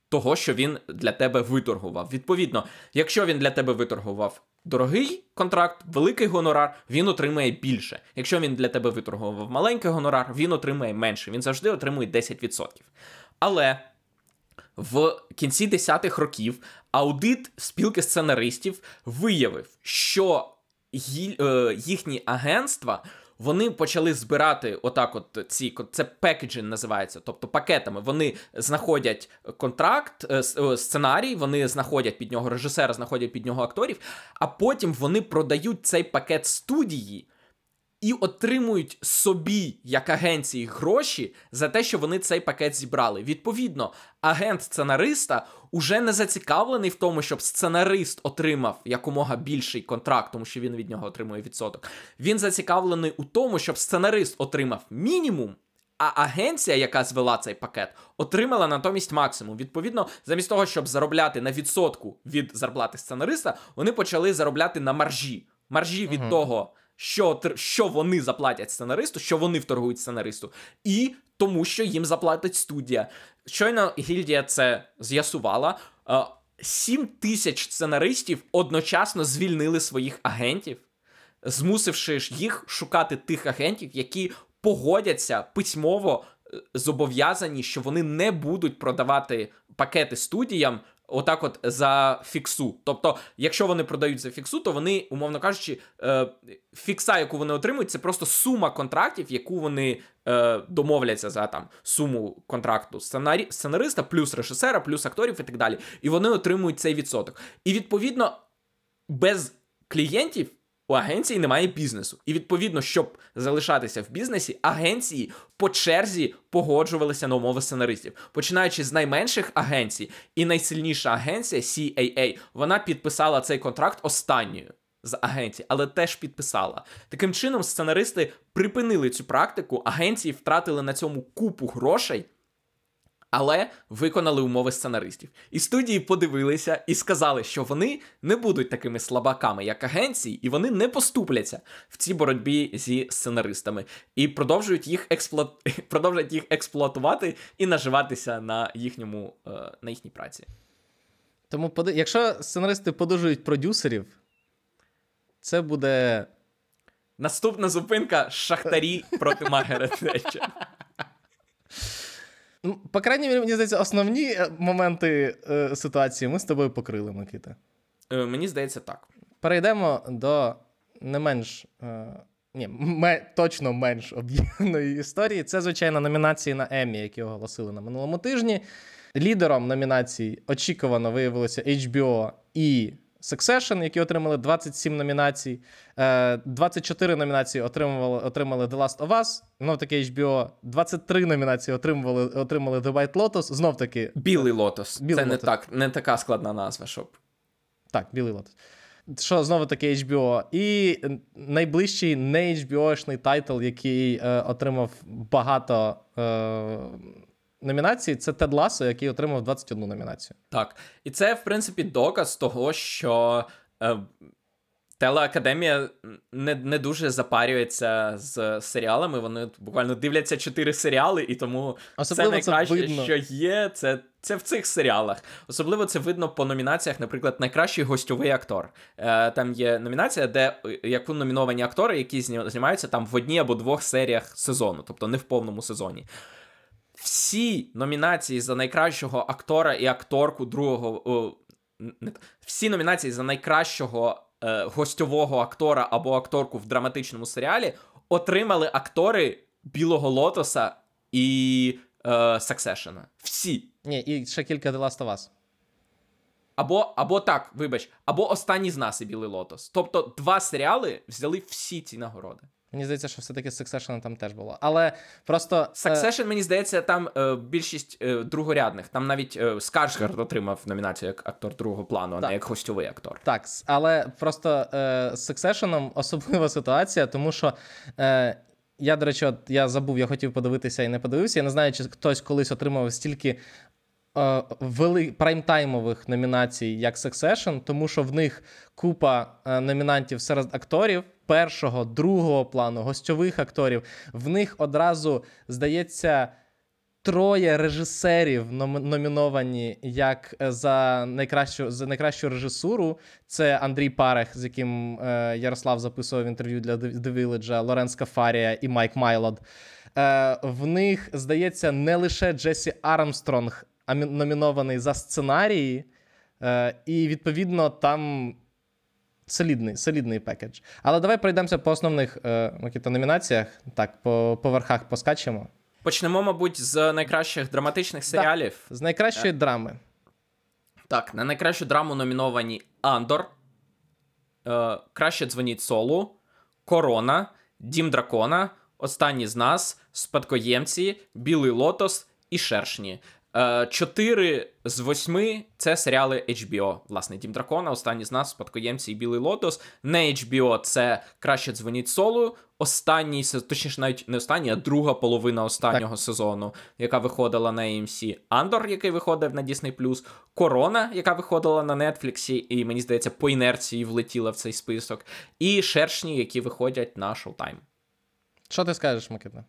того, що він для тебе виторгував. Відповідно, якщо він для тебе виторгував дорогий контракт, великий гонорар, він отримає більше. Якщо він для тебе виторгував маленький гонорар, він отримає менше. Він завжди отримує 10%. Але в кінці 10-х років аудит спілки сценаристів виявив, що е, їхні агентства. Вони почали збирати отак, от ці це пекеджин називається, тобто пакетами. Вони знаходять контракт, е, е, сценарій, вони знаходять під нього режисера, знаходять під нього акторів, а потім вони продають цей пакет студії і отримують собі як агенції гроші за те, що вони цей пакет зібрали. Відповідно, агент сценариста уже не зацікавлений в тому, щоб сценарист отримав якомога більший контракт, тому що він від нього отримує відсоток. Він зацікавлений у тому, щоб сценарист отримав мінімум. А агенція, яка звела цей пакет, отримала натомість максимум. Відповідно, замість того, щоб заробляти на відсотку від зарплати сценариста, вони почали заробляти на маржі. Маржі від uh того, що що вони заплатять сценаристу, що вони вторгують сценаристу, і тому, що їм заплатить студія. Щойно гільдія це з'ясувала. 7 е, тисяч сценаристів одночасно звільнили своїх агентів, змусивши їх шукати тих агентів, які погодяться письмово е, зобов'язані, що вони не будуть продавати пакети студіям Отак, от за фіксу. Тобто, якщо вони продають за фіксу, то вони, умовно кажучи, е, фікса, яку вони отримують, це просто сума контрактів, яку вони е, домовляться за там суму контракту сценарі... сценариста, плюс режисера, плюс акторів і так далі. І вони отримують цей відсоток. І відповідно без клієнтів у агенції немає бізнесу. І відповідно, щоб залишатися в бізнесі, агенції по черзі погоджувалися на умови сценаристів, починаючи з найменших агенцій, і найсильніша агенція CAA, вона підписала цей контракт останньою. З агенцій, але теж підписала. Таким чином, сценаристи припинили цю практику, агенції втратили на цьому купу грошей, але виконали умови сценаристів. І студії подивилися і сказали, що вони не будуть такими слабаками, як агенції, і вони не поступляться в цій боротьбі зі сценаристами і продовжують їх експлуат... продовжують їх експлуатувати і наживатися на їхньому е, на їхній праці. Тому, якщо сценаристи подужують продюсерів, це буде. Наступна зупинка шахтарі проти Магера Тетча. Ну, по крайній мірі, мені здається, основні е, моменти е, ситуації ми з тобою покрили, Микита. Е, Мені здається, так. Перейдемо до не менш. Е, ні, ме, точно менш об'ємної історії. Це, звичайно, номінації на Еммі, які оголосили на минулому тижні. Лідером номінацій очікувано виявилося HBO і Succession, які отримали 27 номінацій. 24 е, номінації отримали отримали The Last of Us, знов таки HBO. 23 номінації отримали отримали The White Lotus, знов таки. Білий Лотос. Білий Це Lotus. не так, не така складна назва, щоб. Так, Білий Лотос. Що знову таки HBO. І найближчий не HBO-шний title, який е, отримав багато. Е, номінації це Тед Ласо, який отримав 21 номінацію. Так. І це, в принципі, доказ того, що е, телеакадемія не не дуже запарюється з серіалами. Вони буквально дивляться чотири серіали, і тому Особливо це найкраще, це що є, це. Це в цих серіалах. Особливо це видно по номінаціях, наприклад, найкращий гостьовий актор. Е, Там є номінація, де е, яку номіновані актори, які знімаються там в одній або двох серіях сезону, тобто не в повному сезоні всі номінації за найкращого актора і акторку другого. О, не, всі номінації за найкращого е, гостьового актора або акторку в драматичному серіалі отримали актори Білого Лотоса і е, Succession. Всі. Ні, і ще кілька The Last of Us. Або, або так, вибач, або останній з нас і Білий Лотос. Тобто два серіали взяли всі ці нагороди. Мені здається, що все-таки Succession там теж було. Але просто. е, Succession, мені здається, там е, більшість е, другорядних. Там навіть е, Скарсгард отримав номінацію як актор другого плану, а Так. не як гостьовий актор. Так, але просто е, з Succession особлива ситуація, тому що. Е, я, до речі, от я забув, я хотів подивитися і не подивився. Я не знаю, чи хтось колись отримав стільки вели... праймтаймових номінацій, як Succession, тому що в них купа е, номінантів серед акторів першого, другого плану, гостьових акторів. В них одразу здається. Троє режисерів номіновані як е, за найкращу за найкращу режисуру. Це Андрій Парех, з яким е, Ярослав записував інтерв'ю для The Village, Лоренс Кафарія і Майк Майлод. Е, в них, здається, не лише Джесі Армстронг номінований за сценарії, е, і відповідно там. Солідний, солідний пекедж. Але давай пройдемося по основних е, Микита, номінаціях. Так, по, по верхах поскачемо. Почнемо, мабуть, з найкращих драматичних серіалів. З найкращої драми. Так, на найкращу драму номіновані Андор, е, Краще дзвоніть Солу, Корона, Дім Дракона, Останні з нас, Спадкоємці, Білий Лотос і Шершні. Е, Чотири з восьми це серіали HBO. Власне, Дім Дракона, Останні з нас, Спадкоємці і Білий Лотос. Не HBO це краще дзвоніть солу. Останній се- точніше, навіть не останній, а друга половина останнього сезону, яка виходила на AMC. Андор, який виходив на Disney+, Корона, яка виходила на Netflix, і мені здається, по інерції влетіла в цей список. І шершні, які виходять на Showtime. Що ти скажеш, Микита?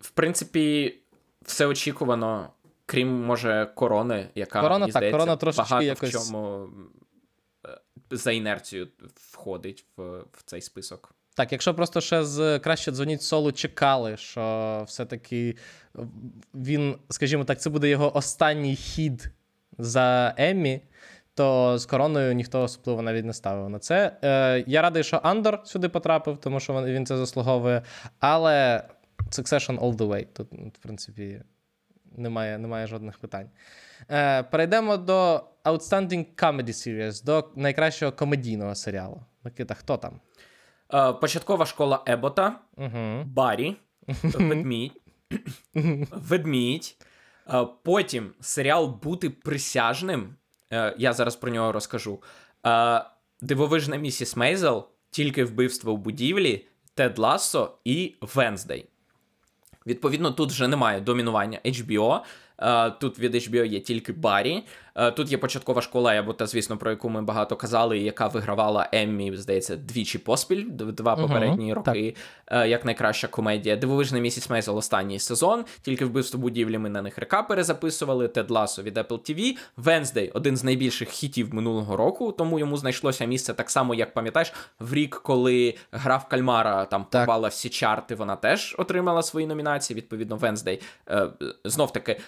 В принципі, все очікувано, крім, може, корони, яка Корона, мені так, здається, корона трошечки багато якось- в чому е, за інерцію входить в, в цей список. Так, якщо просто ще з краще дзвоніть солу чекали, що все-таки він, скажімо так, це буде його останній хід за Еммі, то з короною ніхто особливо навіть не ставив на це. Е, я радий, що Андор сюди потрапив, тому що він це заслуговує. Але Succession all the way. Тут, в принципі, немає, немає жодних питань. Е, перейдемо до Outstanding Comedy Series, до найкращого комедійного серіалу. Микита, хто там? Е, початкова школа Ебота, Угу. Барі, Ведмідь, Ведмідь. Е, Потім серіал Бути присяжним. Е, Я зараз про нього розкажу. Е, Дивовижна місіс Мейзел, тільки вбивство в будівлі, Тед Лассо і Венздей. Відповідно, тут вже немає домінування HBO. Е, Тут від HBO є тільки Барі. Е, Тут є початкова школа Ебота, звісно, про яку ми багато казали, і яка вигравала Еммі, здається, двічі поспіль, два попередні так. роки, е, як найкраща комедія. Дивовижна місіс Мейзел останній сезон. Тільки вбивство в будівлі ми на них река перезаписували. Тед Ласо від Apple TV. Венздей один з найбільших хітів минулого року, тому йому знайшлося місце так само, як пам'ятаєш, в рік, коли гра в Кальмара там Так. попала всі чарти, вона теж отримала свої номінації. Відповідно, Венздей. Е, знов таки,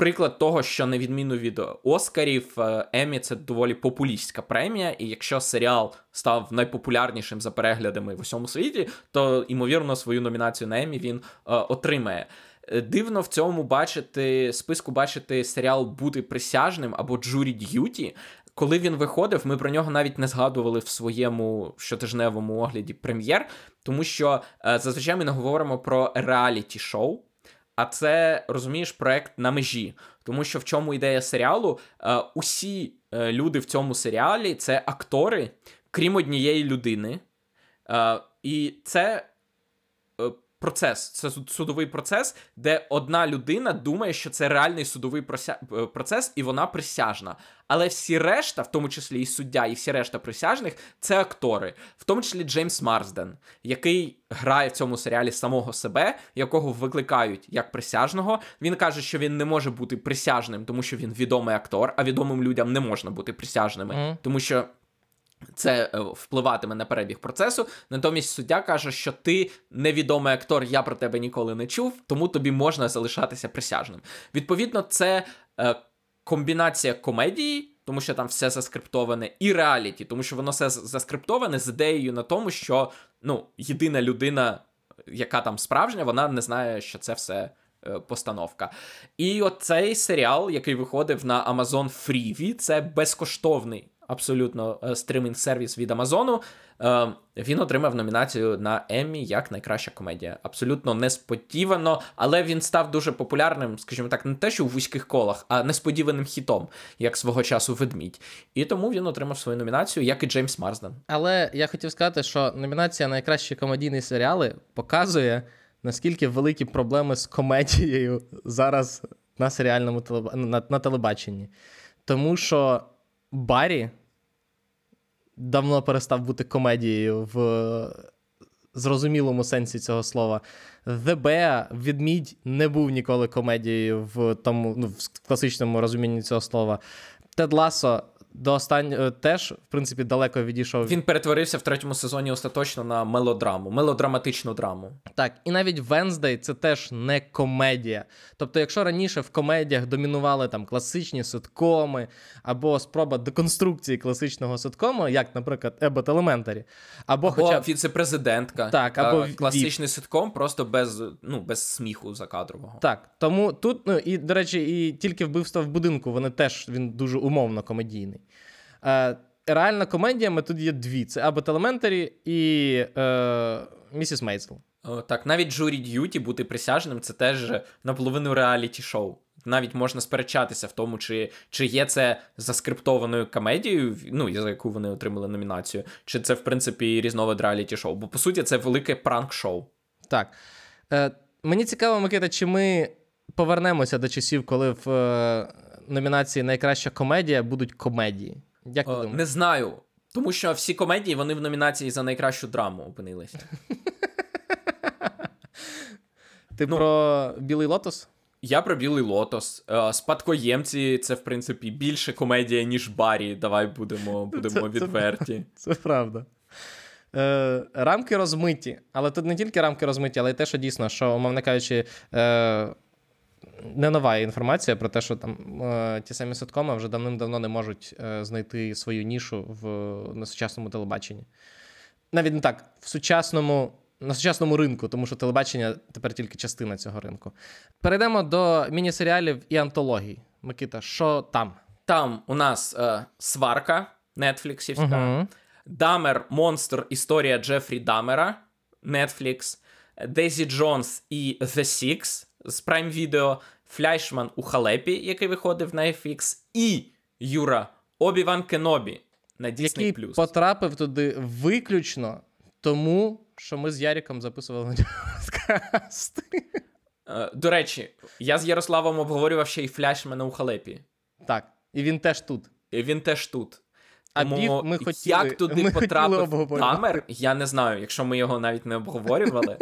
приклад того, що на відміну від Оскарів, е, Еммі це доволі популістська премія, і якщо серіал став найпопулярнішим за переглядами в усьому світі, то ймовірно свою номінацію на Еммі він е, отримає. Е, Дивно в цьому бачити списку бачити серіал Бути присяжним або Jury Duty. Коли він виходив, ми про нього навіть не згадували в своєму щотижневому огляді прем'єр, тому що е, зазвичай ми не говоримо про реаліті шоу. А це розумієш проект на межі, тому що в чому ідея серіалу? Е, усі е, люди в цьому серіалі це актори, крім однієї людини. Е, і це процес, це суд- судовий процес, де одна людина думає, що це реальний судовий процес, і вона присяжна. Але всі решта, в тому числі і суддя, і всі решта присяжних, це актори, в тому числі Джеймс Марсден, який грає в цьому серіалі самого себе, якого викликають як присяжного. Він каже, що він не може бути присяжним, тому що він відомий актор, а відомим людям не можна бути присяжними, Мгм. тому що. Це е, впливатиме на перебіг процесу. Натомість суддя каже, що ти невідомий актор, я про тебе ніколи не чув, тому тобі можна залишатися присяжним. Відповідно, це е, комбінація комедії, тому що там все заскриптоване, і реаліті, тому що воно все заскриптоване з ідеєю на тому, що ну, єдина людина, яка там справжня, вона не знає, що це все е, постановка. І оцей серіал, який виходив на Amazon Freevee, це безкоштовний абсолютно е, стримінг сервіс від Амазону. Е, він отримав номінацію на Еммі як найкраща комедія. Абсолютно несподівано, але він став дуже популярним, скажімо так, не те, що у вузьких колах, а несподіваним хітом, як свого часу ведмідь. І тому він отримав свою номінацію, як і Джеймс Марсден. Але я хотів сказати, що номінація найкращі комедійні серіали показує, наскільки великі проблеми з комедією зараз на серіальному телеб... на, на телебаченні. Тому що Барі давно перестав бути комедією в зрозумілому сенсі цього слова. The Bear, Відмідь не був ніколи комедією в тому, ну, в класичному розумінні цього слова. Тед Ласо до останнього теж, в принципі, далеко відійшов. Він перетворився в третьому сезоні остаточно на мелодраму, мелодраматичну драму. Так, і навіть Венздей це теж не комедія. Тобто, якщо раніше в комедіях домінували там класичні ситкоми або спроба деконструкції класичного ситкому, як, наприклад, Ебот Elementary, або, Або хоча б віце-президентка. Так, Е, або класичний ситком, просто без, ну, без сміху закадрового. Так, тому тут, ну і до речі, і тільки вбивство в будинку, вони теж він дуже умовно комедійний. Е, Реальна комедія ми тут є дві: це Abbott Elementary і е, Місіс Мейзел. Так, навіть Jury Duty бути присяжним це теж наполовину реаліті шоу. Навіть можна сперечатися в тому, чи чи є це заскриптованою комедією, ну за яку вони отримали номінацію, чи це в принципі різновид реаліті шоу. Бо по суті це велике пранк-шоу. Так. Е, Мені цікаво, Микита, чи ми повернемося до часів, коли в е, номінації Найкраща комедія будуть комедії. Як ти О, думаєш? не знаю. Тому що всі комедії вони в номінації за найкращу драму опинилися. Ти ну- про Білий Лотос? Я про білий лотос. Е, Спадкоємці це, в принципі, більше комедія, ніж Барі. Давай будемо, будемо Це- це- відверті. Це правда. Е, рамки розмиті, але тут не тільки рамки розмиті, але й те, що дійсно, що, умовно кажучи, е, не нова інформація про те, що там е, ті самі ситкоми вже давним-давно не можуть е, знайти свою нішу в, на сучасному телебаченні. Навіть не так, в сучасному, на сучасному ринку, тому що телебачення тепер тільки частина цього ринку. Перейдемо до міні-серіалів і антологій. Микита, що там? Там у нас е, сварка Нетфліксівська. Угу. Дамер Монстр. Історія Джефрі Дамера. Netflix. Дезі Джонс і The Six з Prime Video. Фляйшман у Халепі, який виходив на FX. І Юра Обіван Кенобі на Disney+. який потрапив туди виключно тому, що ми з Яріком записували на нього. Е, До речі, я з Ярославом обговорював ще й Фляшмана у Халепі. Так, і він теж тут. І Він теж тут. Тому ми хотіли, як туди ми потрапив. Дамер, я не знаю, якщо ми його навіть не обговорювали.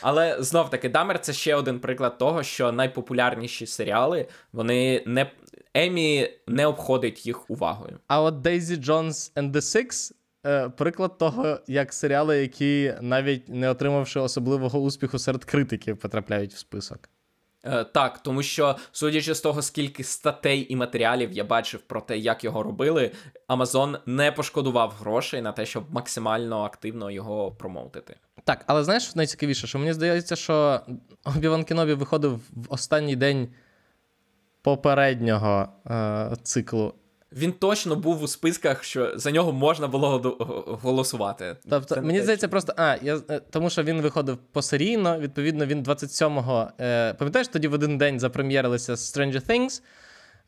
Але знов таки, Дамер це ще один приклад того, що найпопулярніші серіали вони не Емі не обходить їх увагою. А от Daisy Jones and the Six е, приклад того, як серіали, які навіть не отримавши особливого успіху серед критиків, потрапляють в список. Е, так, тому що, судячи з того, скільки статей і матеріалів я бачив про те, як його робили, Amazon не пошкодував грошей на те, щоб максимально активно його промоутити. Так, але знаєш, найцікавіше, що мені здається, що Обіван Кенобі виходив в останній день попереднього е, циклу Він точно був у списках, що за нього можна було голосувати. Тобто, Це мені здається, просто. А, я, е, тому що він виходив посерійно, відповідно, він 27-го. Е, пам'ятаєш, тоді в один день запрем'єрилися Stranger Things,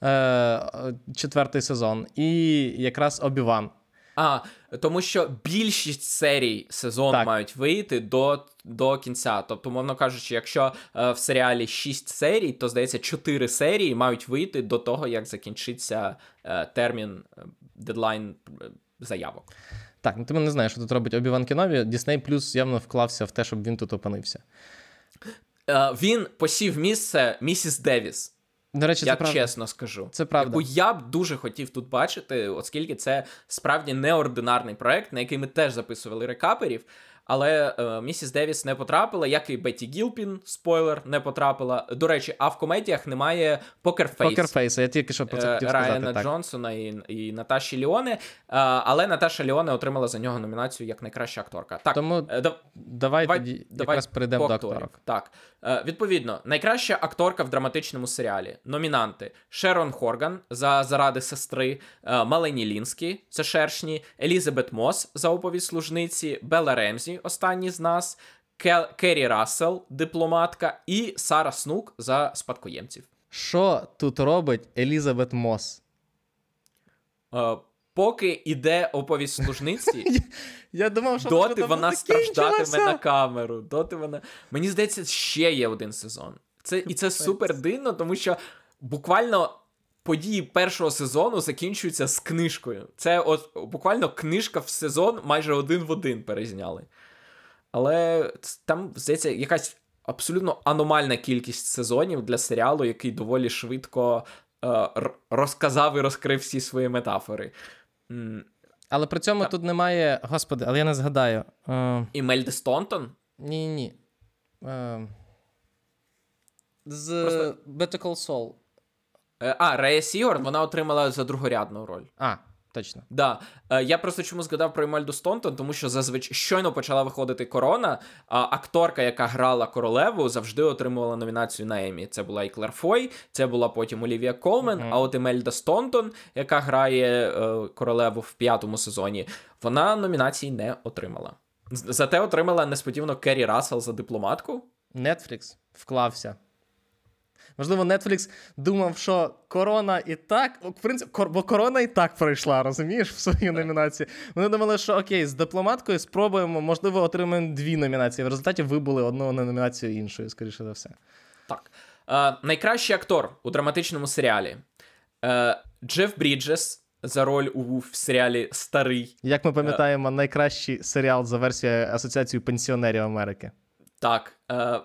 е, четвертий сезон, і якраз Обіван. А, тому що більшість серій сезону Так. мають вийти до, до кінця. Тобто, мовно кажучи, якщо е, в серіалі 6 серій, то здається, 4 серії мають вийти до того, як закінчиться е, термін е, дедлайн е, заявок. Так, ну ти не знаєш, що тут робить Обіван Кенові. Дісней Плюс явно вклався в те, щоб він тут опинився. Е, він посів місце місіс Девіс. До речі, я це правда. чесно скажу. Це правда. Яку я б дуже хотів тут бачити, оскільки це справді неординарний проект, на який ми теж записували рекаперів. Але е, місіс Девіс не потрапила, як і Бетті Гілпін, спойлер, не потрапила. До речі, а в комедіях немає покерфейс. Покерфейса, я тільки що про це е, хотів Райана. Так. Джонсона і, і Наташі Ліоне. Е, але Наташа Ліоне отримала за нього номінацію як найкраща акторка. Так, Тому е, да- давай, давай, тоді давай якраз перейдемо до акторів. акторок. Так. Е, відповідно, найкраща акторка в драматичному серіалі. Номінанти: Шерон Хорган за заради сестри, е, Мелані Лінскі, це шершні, Елізабет Мос за оповідь служниці, Белла Ремзі, останній з нас, Кел- Керрі Рассел, дипломатка, і Сара Снук за спадкоємців. Що тут робить Елізабет Мос? Поки іде оповідь служниці, Я думав, що доти вона страждатиме на камеру. Доти вона. Мені здається, ще є один сезон. Це, і це супер дивно, тому що буквально. Події першого сезону закінчуються з книжкою. Це от буквально книжка в сезон майже один в один перезняли. Але там, здається, якась абсолютно аномальна кількість сезонів для серіалу, який доволі швидко е, розказав і розкрив всі свої метафори. Але при цьому тут немає. Господи, але я не згадаю. Е, І Мельди Стонтон ні, ні. Е, з Просто- Better Call Saul. Е, А, Рея Сігорн, вона отримала за другорядну роль. А, точно. Да. Е, Я просто чому згадав про Імельду Стонтон, тому що зазвичай щойно почала виходити корона. А акторка, яка грала королеву, завжди отримувала номінацію на Еммі. Це була і Клер Фой, це була потім Олівія Колмен. Мгм. А от Імельда Стонтон, яка грає е, королеву в п'ятому сезоні, вона номінації не отримала. Зате отримала несподівано Керрі Рассел за дипломатку. Netflix вклався. Можливо, Netflix думав, що корона і так. В принципі, кор... бо корона і так пройшла, розумієш, в свою номінацію. Вони думали, що окей, з дипломаткою спробуємо, можливо, отримаємо дві номінації. В результаті вибули одну номінацію іншою, скоріше за все. Так. Е, найкращий актор у драматичному серіалі. Е, Джеф Бріджес за роль у в серіалі Старий. Як ми пам'ятаємо, найкращий серіал за версією Асоціації пенсіонерів Америки. Так. Е,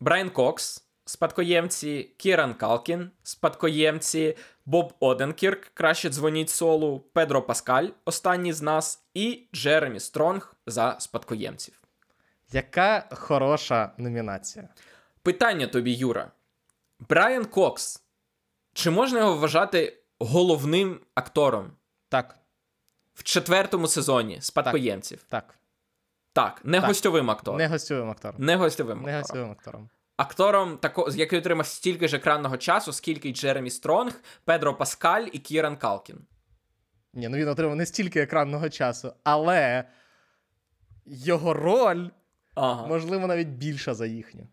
Брайан Кокс, спадкоємці, Кіран Калкін, спадкоємці, Боб Оденкірк, краще дзвоніть солу, Педро Паскаль, останній з нас, і Джеремі Стронг за спадкоємців. Яка хороша номінація. Питання тобі, Юра. Брайан Кокс. Чи можна його вважати головним актором Так, в четвертому сезоні спадкоємців? так. Так, не Так. гостьовим актором. Не гостьовим актором. Не гостьовим Не гостьовим актором. Актором, тако, який отримав стільки ж екранного часу, скільки й Джеремі Стронг, Педро Паскаль і Кіран Калкін. Ні, ну він отримав не стільки екранного часу, але його роль, Ага. можливо, навіть більша за їхню.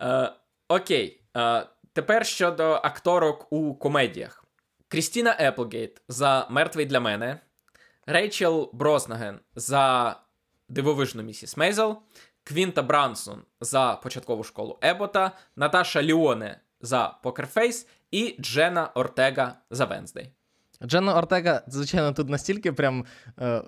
Е, окей. Е, тепер щодо акторок у комедіях: Крістіна Еплгейт за Мертвий для мене, Рейчел Броснаган за Дивовижну місіс Мейзел, Квінта Брансон за початкову школу Ебота, Наташа Ліоне за Покерфейс і Джена Ортега за Венздей. Дженна Ортега, звичайно, тут настільки прям е,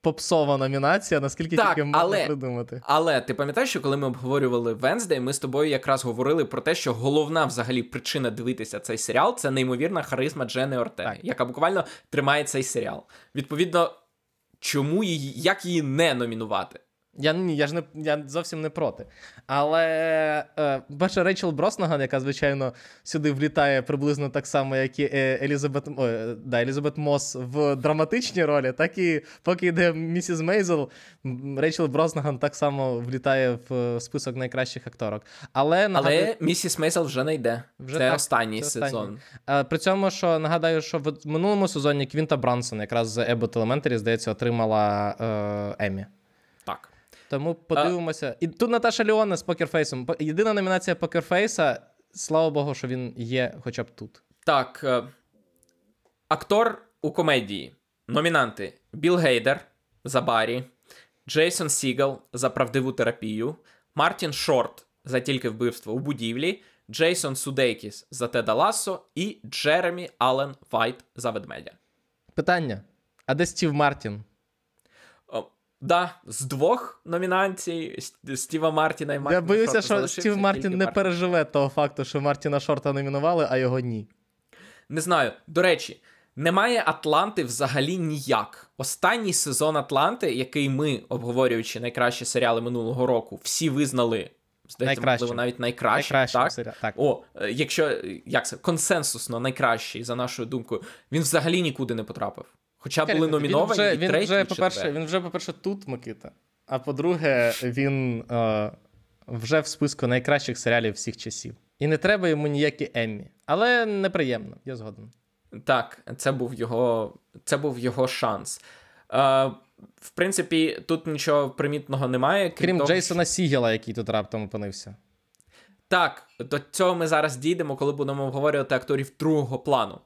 попсова номінація, наскільки Так, тільки можна але- придумати. Але ти пам'ятаєш, що коли ми обговорювали Венздей, ми з тобою якраз говорили про те, що головна взагалі причина дивитися цей серіал це неймовірна харизма Джени Так. яка буквально тримає цей серіал. Відповідно, чому її, як її не номінувати? Я ні, я ж не я зовсім не проти. Але е, бачу Рейчел Броснаган, яка, звичайно, сюди влітає приблизно так само, як і е, Елізабет, о, е, да, Елізабет Мос в драматичній ролі, так і поки йде місіс Мейзел, Рейчел Броснаган так само влітає в список найкращих акторок. Але нагадую, Але місіс Мейзел вже не йде. Вже це так, останній це сезон. останній. Е, При цьому, що нагадаю, що в минулому сезоні Квінта Брансон якраз з Abbott Elementary, здається, отримала е, Еммі. Тому подивимося. І тут Наташа Ліонн з покерфейсом. Єдина номінація покерфейса. Слава Богу, що він є хоча б тут. Так. е, Актор у комедії. Номінанти: Білл Гейдер за Барі, Джейсон Сігал за правдиву терапію, Мартін Шорт за тільки вбивство у будівлі, Джейсон Судейкіс за Теда Лассо і Джеремі Аллен Вайт за ведмедя. Питання: а де Стів Мартін? Да, з двох номінацій Стіва Мартіна і Я боюся, Шорта що залишився Стів Мартін не Мартін. переживе того факту, що Мартіна Шорта номінували, а його ні. Не знаю. До речі, немає Атланти взагалі ніяк. Останній сезон Атланти, який ми, обговорюючи найкращі серіали минулого року, всі визнали. Здається, можливо, навіть найкращим. Найкращий так? серіал. Так. О, е, якщо як це консенсусно найкращий, за нашою думкою, він взагалі нікуди не потрапив. Хоча були Він номіновані вже, і він, третій, вже, і по-перше, він вже, по-перше, тут, Микита. А по-друге, він е, вже в списку найкращих серіалів всіх часів. І не треба йому ніякі Еммі. Але неприємно, я згоден. Так, це був його, це був його шанс. Е, в принципі, тут нічого примітного немає. Крім того, Джейсона Сігела, який тут раптом опинився. Так, до цього ми зараз дійдемо, коли будемо обговорювати акторів другого плану.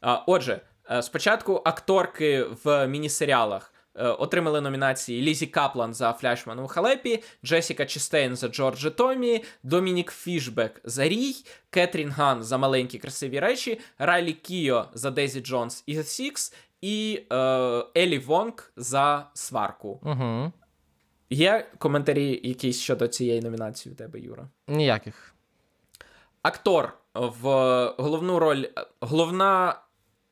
А, Отже, е, спочатку акторки в міні-серіалах е, отримали номінації Лізі Каплан за Фляшман у Халепі, Джесіка Честейн за Джордж і Теммі, Домінік Фішбек за Рій, Кетрін Ган за маленькі красиві речі, Райлі Кіо за Дезі Джонс і Six, і е, Елі Вонг за сварку. Угу. Є коментарі якісь щодо цієї номінації у тебе, Юра? Ніяких. Актор в головну роль. Головна.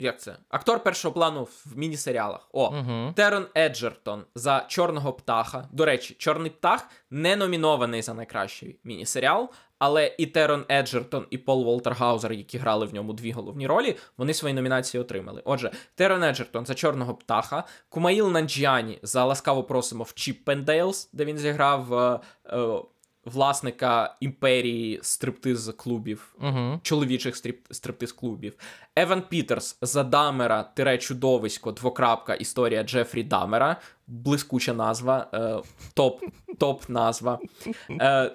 Як це? Актор першого плану в міні-серіалах. О, Угу. Терон Еджертон за Чорного птаха. До речі, Чорний птах не номінований за найкращий міні-серіал, але і Терон Еджертон, і Пол Волтер Гаузер, які грали в ньому дві головні ролі, вони свої номінації отримали. Отже, Терон Еджертон за Чорного птаха, Кумаїл Нанджіані за ласкаво просимо в Чіппендейлс, де він зіграв е, е, власника імперії стриптиз клубів Угу. чоловічих стриптиз-клубів. Еван Пітерс за Дамера тире чудовисько, двокрапка історія Джефрі Дамера. Блискуча назва, е, топ, топ назва. Е,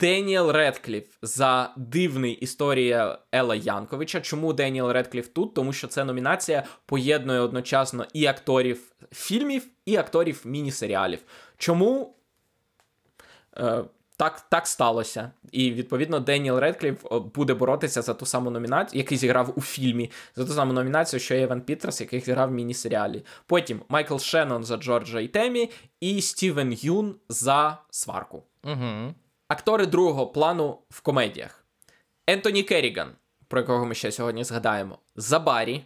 Деніел Редкліф за дивний історія Ела Янковича. Чому Деніел Редкліф тут? Тому що це номінація поєднує одночасно і акторів фільмів, і акторів міні-серіалів. Чому? Е, так, так сталося. І відповідно Деніел Редкліф буде боротися за ту саму номінацію, який зіграв у фільмі, за ту саму номінацію, що і Еван Пітерс, який зіграв в міні-серіалі. Потім Майкл Шеннон за Джорджа і Теммі, і Стівен Юн за сварку. Угу. Актори другого плану в комедіях: Ентоні Керріган, про якого ми ще сьогодні згадаємо, за Барі.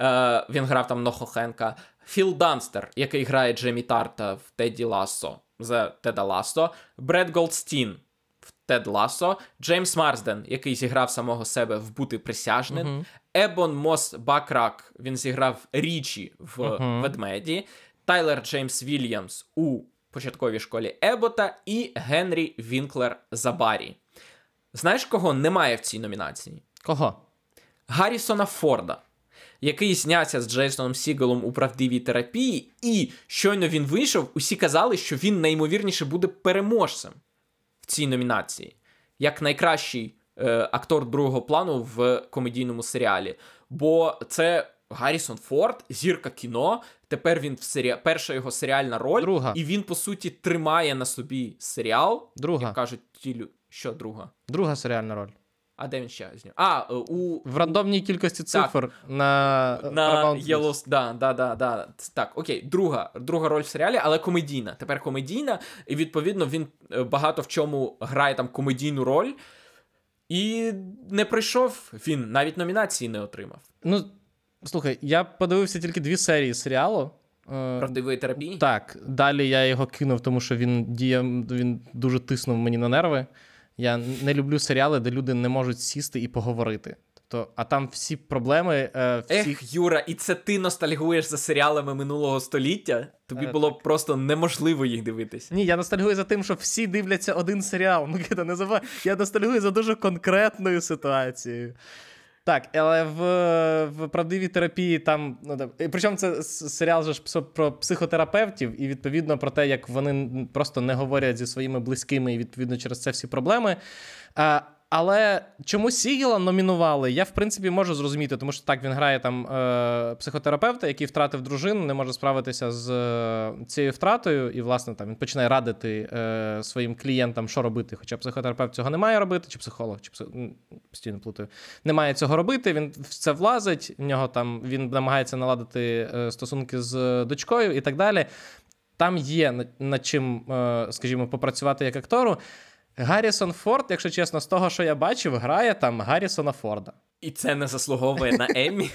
Е, він грав там Нохо Хенка. Філ Данстер, який грає Джемі Тарта в Теді Лассо за Теда Лассо. Бретт Голдстін в Тед Лассо. Джеймс Марсден, який зіграв самого себе в Бути присяжним. Мгм. Ебон Мос Бакрак, він зіграв Річі в Мгм. Ведмеді. Тайлер Джеймс Вільямс у початковій школі Ебота і Генрі Вінклер за Барі. Знаєш, кого немає в цій номінації? Кого? Гаррісона Форда, який знявся з Джейсоном Сігалом у правдивій терапії, і щойно він вийшов, усі казали, що він найімовірніше буде переможцем в цій номінації, як найкращий е, актор другого плану в комедійному серіалі. Бо це Гаррісон Форд, зірка кіно. Тепер він в серіа... перша його серіальна роль, Друга. і він, по суті, тримає на собі серіал. Друга. Як кажуть, ті що друга? Друга серіальна роль. А де він ще зняв? А, е, у В рандомній кількості Так. цифр на, на Paramount+. Yellow... Да, да, да, да. Так, окей, друга, друга роль в серіалі, але комедійна. Тепер комедійна, і відповідно він е, багато в чому грає там комедійну роль. І не прийшов він, навіть номінації не отримав. Ну, слухай, я подивився тільки дві серії серіалу. Е, Правдивої терапії? Так, далі я його кинув, тому що він діє, він дуже тиснув мені на нерви. Я не люблю серіали, де люди не можуть сісти і поговорити. Тобто, а там всі проблеми, е, всі... Ех, Юра, і це ти ностальгуєш за серіалами минулого століття? Тобі Е, було так. просто неможливо їх дивитися. Ні, я ностальгую за тим, що всі дивляться один серіал. Ну, Микита, не забувай. Я ностальгую за дуже конкретною ситуацією. Так, але в, в правдивій терапії там. Ну, причому це серіал же ж про психотерапевтів, і відповідно про те, як вони просто не говорять зі своїми близькими, і відповідно через це всі проблеми. А, але чому Сігіла номінували, я в принципі можу зрозуміти, тому що так він грає там е, психотерапевта, який втратив дружину, не може справитися з е, цією втратою, і, власне, там він починає радити е, своїм клієнтам, що робити. Хоча психотерапевт цього не має робити, чи психолог, чи псих... постійно плутаю. Не має цього робити. Він в це влазить. В нього там він намагається наладити е, стосунки з дочкою і так далі. Там є над чим, е, скажімо, попрацювати як актору. Гаррісон Форд, якщо чесно, з того, що я бачив, грає там Гаррісона Форда. І це не заслуговує на Еммі.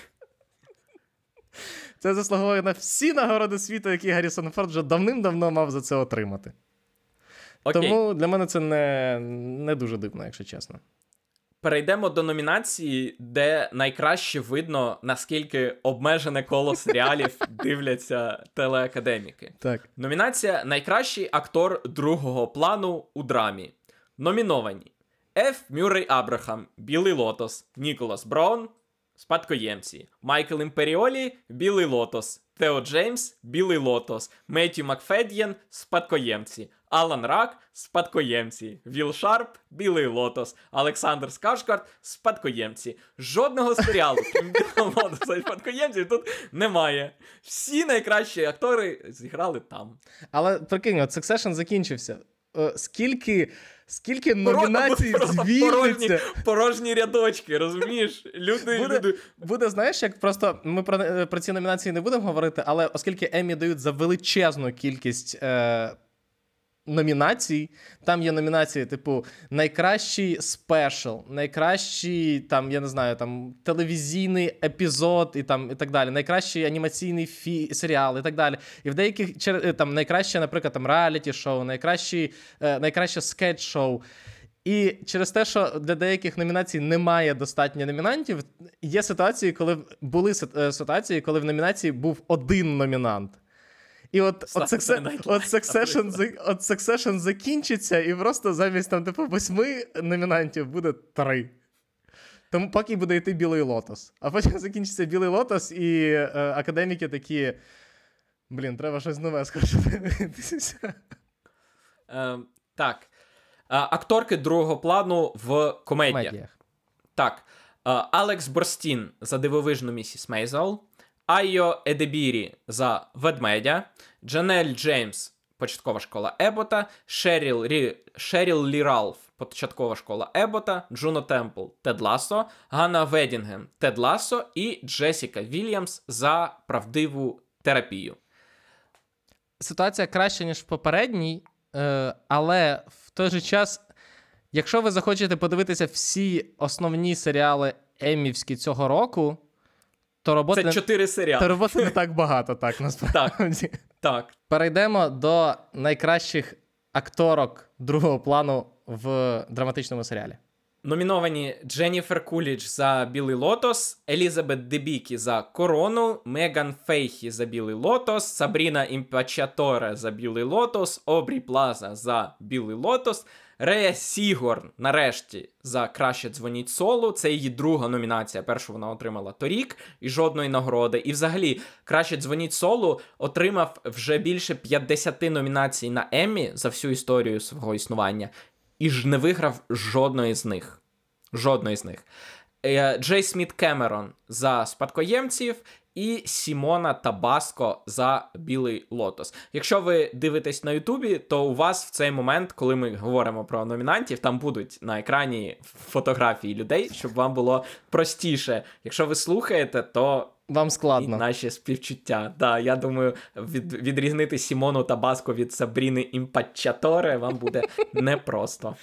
Це заслуговує на всі нагороди світу, які Гаррісон Форд вже давним-давно мав за це отримати. Окей. Тому для мене це не, не дуже дивно, якщо чесно. Перейдемо до номінації, де найкраще видно, наскільки обмежене коло серіалів дивляться телеакадеміки. Так. Номінація Найкращий актор другого плану у драмі. Номіновані Ф. Мюррей Абрахам, Білий Лотос, Ніколас Браун, Спадкоємці, Майкл Імперіолі, Білий Лотос, Тео Джеймс, Білий Лотос, Меттью Макфед'єн, Спадкоємці, Алан Рак, Спадкоємці, Віл Шарп, Білий Лотос, Олександр Скарсгард, Спадкоємці. Жодного серіалу, крім Білого Лотоса і Спадкоємців, тут немає. Всі найкращі актори зіграли там. Але прикинь, от Succession закінчився. Е, Скільки, скільки номінацій звільниться? порожні, порожні рядочки, розумієш? Люди, Буде, люди. буде, знаєш, як просто ми про, е, про ці номінації не будемо говорити, але оскільки Еммі дають за величезну кількість е, номінацій, там є номінації, типу, найкращий спешл, найкращий там, я не знаю, там телевізійний епізод і там і так далі, найкращий анімаційний фі... серіал і так далі. І в деяких е, там найкраще, наприклад, там реаліті шоу, е, найкраще скетч-шоу. І через те, що для деяких номінацій немає достатньо номінантів, є ситуації, коли були е, ситуації, коли в номінації був один номінант. І от, от, Succession, от, Succession, от Succession закінчиться, і просто замість там, типу, восьми номінантів буде три. Тому поки буде йти білий лотос. А потім закінчиться білий лотос, і е, академіки такі. Блін, треба щось нове скорше. Е, так. Е, акторки другого плану в комедіях. Медіях. Так. Е, Алекс Борстін за дивовижну місіс Мейзел, Айо Едебірі за ведмедя, Джанель Джеймс, початкова школа Ебота, Шеріл, Рі... Шеріл Лі Ралф, початкова школа Ебота, Джуно Темпл, Тед Лассо, Ганна Ведінгем, Тед Лассо і Джесіка Вільямс за правдиву терапію. ситуація краща, ніж в попередній, е, але в той же час, якщо ви захочете подивитися всі основні серіали Еммівські цього року, то роботи, Це чотири серіали. то роботи не так багато, так насправді. Так. Перейдемо до найкращих акторок другого плану в драматичному серіалі. Номіновані Дженніфер Кулідж за Білий Лотос, Елізабет Дебікі за Корону, Меган Фейхі за Білий Лотос, Сабріна Імпачаторе за Білий Лотос, Обрі Плаза за Білий Лотос, Рея Сігорн, нарешті, за краще дзвоніть солу. Це її друга номінація. Першу вона отримала торік і жодної нагороди. І взагалі, краще дзвоніть солу отримав вже більше 50 номінацій на Еммі за всю історію свого існування і ж не виграв жодної з них. Жодної з них. Е, Джей Сміт Кемерон за спадкоємців і Сімона Табаско за Білий Лотос. Якщо ви дивитесь на Ютубі, то у вас в цей момент, коли ми говоримо про номінантів, там будуть на екрані фотографії людей, щоб вам було простіше. Якщо ви слухаєте, то Вам і складно. наші співчуття. Да, я думаю, від, відрізнити Сімону Табаско від Сабріни Імпачаторе вам буде непросто.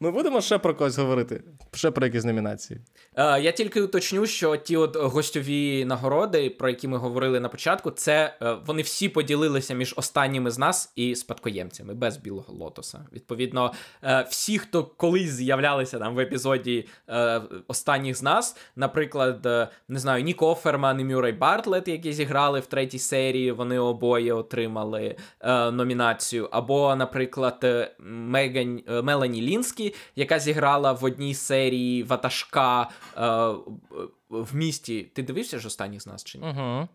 Ми будемо ще про когось говорити, ще про якісь номінації. Е, я тільки уточню, що ті от гостьові нагороди, про які ми говорили на початку, це е, вони всі поділилися між останніми з нас і спадкоємцями без білого лотоса. Відповідно, е, всі, хто колись з'являлися там в епізоді е, останніх з нас, наприклад, е, не знаю, Нік Оферман і Мюррей Бартлет, які зіграли в третій серії, вони обоє отримали е, номінацію. Або, наприклад, Меган Мелані Яка зіграла в одній серії Ватажка е, в місті. Ти дивився ж останніх з нас чи ні? Угу.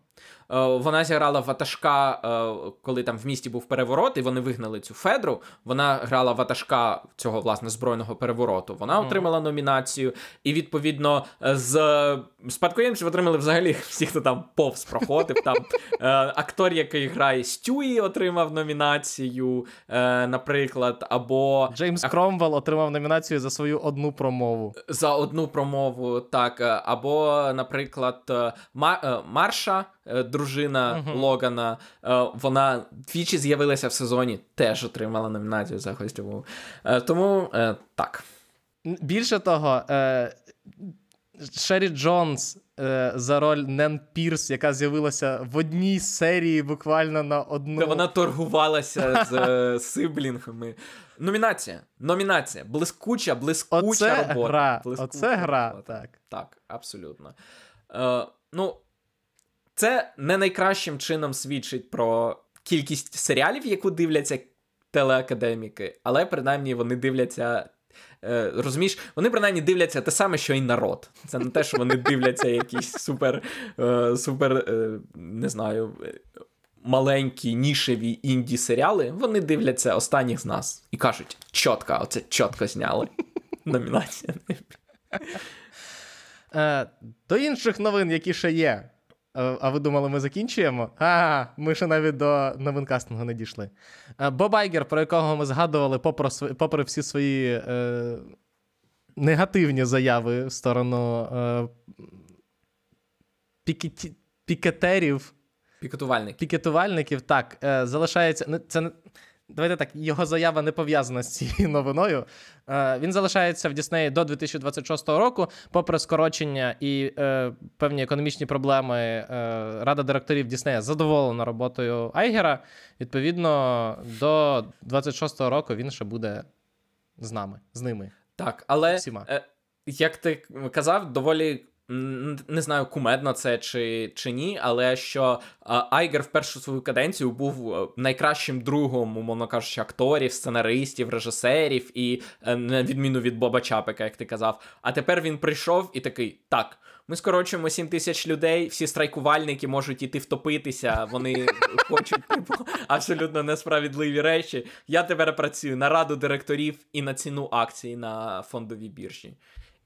Е, Вона зіграла ватажка, е, коли там в місті був переворот, і вони вигнали цю Федру. Вона грала ватажка цього власне збройного перевороту. Вона отримала номінацію, і відповідно з спадкоємців отримали взагалі всі, хто там повз проходив. Там е, актор, який грає Стюї, отримав номінацію, е, наприклад, або Джеймс Кромвелл отримав номінацію за свою одну промову. за одну промову, так. е, Наприклад, е, Ма- е, Марша, дружина Мгм. Логана, е, вона двічі з'явилася в сезоні, теж отримала номінацію за гостьову. Тому так. Більше того, Шері Джонс е, за роль Нен Пірс, яка з'явилася в одній серії буквально на одну. Та Вона торгувалася з е, сиблінгами. Номінація. Номінація. Блискуча, блискуча Оце робота. гра. Блискуча Оце гра, робота. так. Так, абсолютно. Е, ну, це не найкращим чином свідчить про кількість серіалів, яку дивляться телеакадеміки, але принаймні вони дивляться Розумієш, вони принаймні дивляться те саме, що й народ. Це не те, що вони дивляться якісь супер, е, супер, е, не знаю, е, маленькі нішеві інді серіали. Вони дивляться останніх з нас і кажуть: чітко, оце чітко зняли. Номінація. Е, До інших новин, які ще є. А ви думали, ми закінчуємо? А, ми ще навіть до новин кастингу не дійшли. Е, Боб Айгер, про якого ми згадували, попри, попри всі свої е, негативні заяви в сторону е, пікеті, пікетерів, Пікетувальник. пікетувальників, так, е, залишається. Це не. Давайте так, його заява не пов'язана з цією новиною. Е, він залишається в Діснеї до 2026 року, попри скорочення і е, певні економічні проблеми. Е, Рада директорів Діснея задоволена роботою Айгера. Відповідно, до 26 року він ще буде з нами, з ними. Так, але Всіма. е, як ти казав, доволі. Не знаю, кумедно це чи, чи ні, але що а, Айгер в першу свою каденцію був е, найкращим другом, умовно кажучи, акторів, сценаристів, режисерів, і е, на відміну від Боба Чапика, як ти казав. А тепер він прийшов і такий: так, ми скорочуємо 7 тисяч людей, всі страйкувальники можуть іти втопитися, вони хочуть типу, абсолютно несправедливі речі. Я тепер працюю на раду директорів і на ціну акцій на фондовій біржі.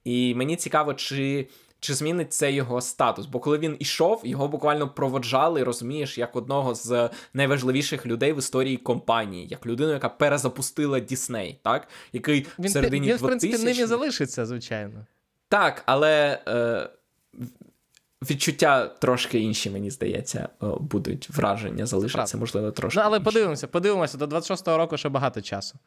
І мені цікаво, чи. Чи змінить це його статус? Бо коли він ішов, його буквально проводжали, розумієш, як одного з найважливіших людей в історії компанії, як людину, яка перезапустила Дісней, так? Який Він, в середині він в принципі, ним і залишиться, звичайно. так, але е, відчуття трошки інші, мені здається, будуть враження залишаться, можливо, трошки. Ну, але інші. подивимося, подивимося, до 26-го року ще багато часу.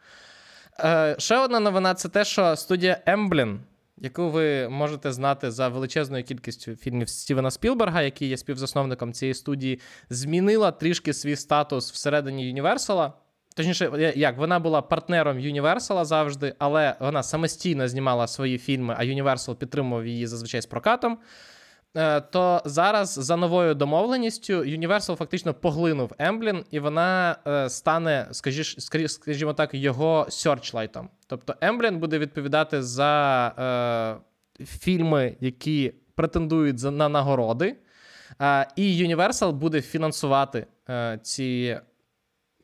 Е, ще одна новина це те, що студія Emblem, яку ви можете знати за величезною кількістю фільмів Стівена Спілберга, який є співзасновником цієї студії, змінила трішки свій статус всередині Юніверсала. Точніше, як вона була партнером Юніверсала завжди, але вона самостійно знімала свої фільми, а Юніверсал підтримував її зазвичай з прокатом. Е, То зараз за новою домовленістю Universal фактично поглинув Емблін, і вона е, стане, скажімо так, його сьорчлайтом. Тобто Емблін буде відповідати за е, фільми, які претендують на нагороди, е, і Universal буде фінансувати е, ці,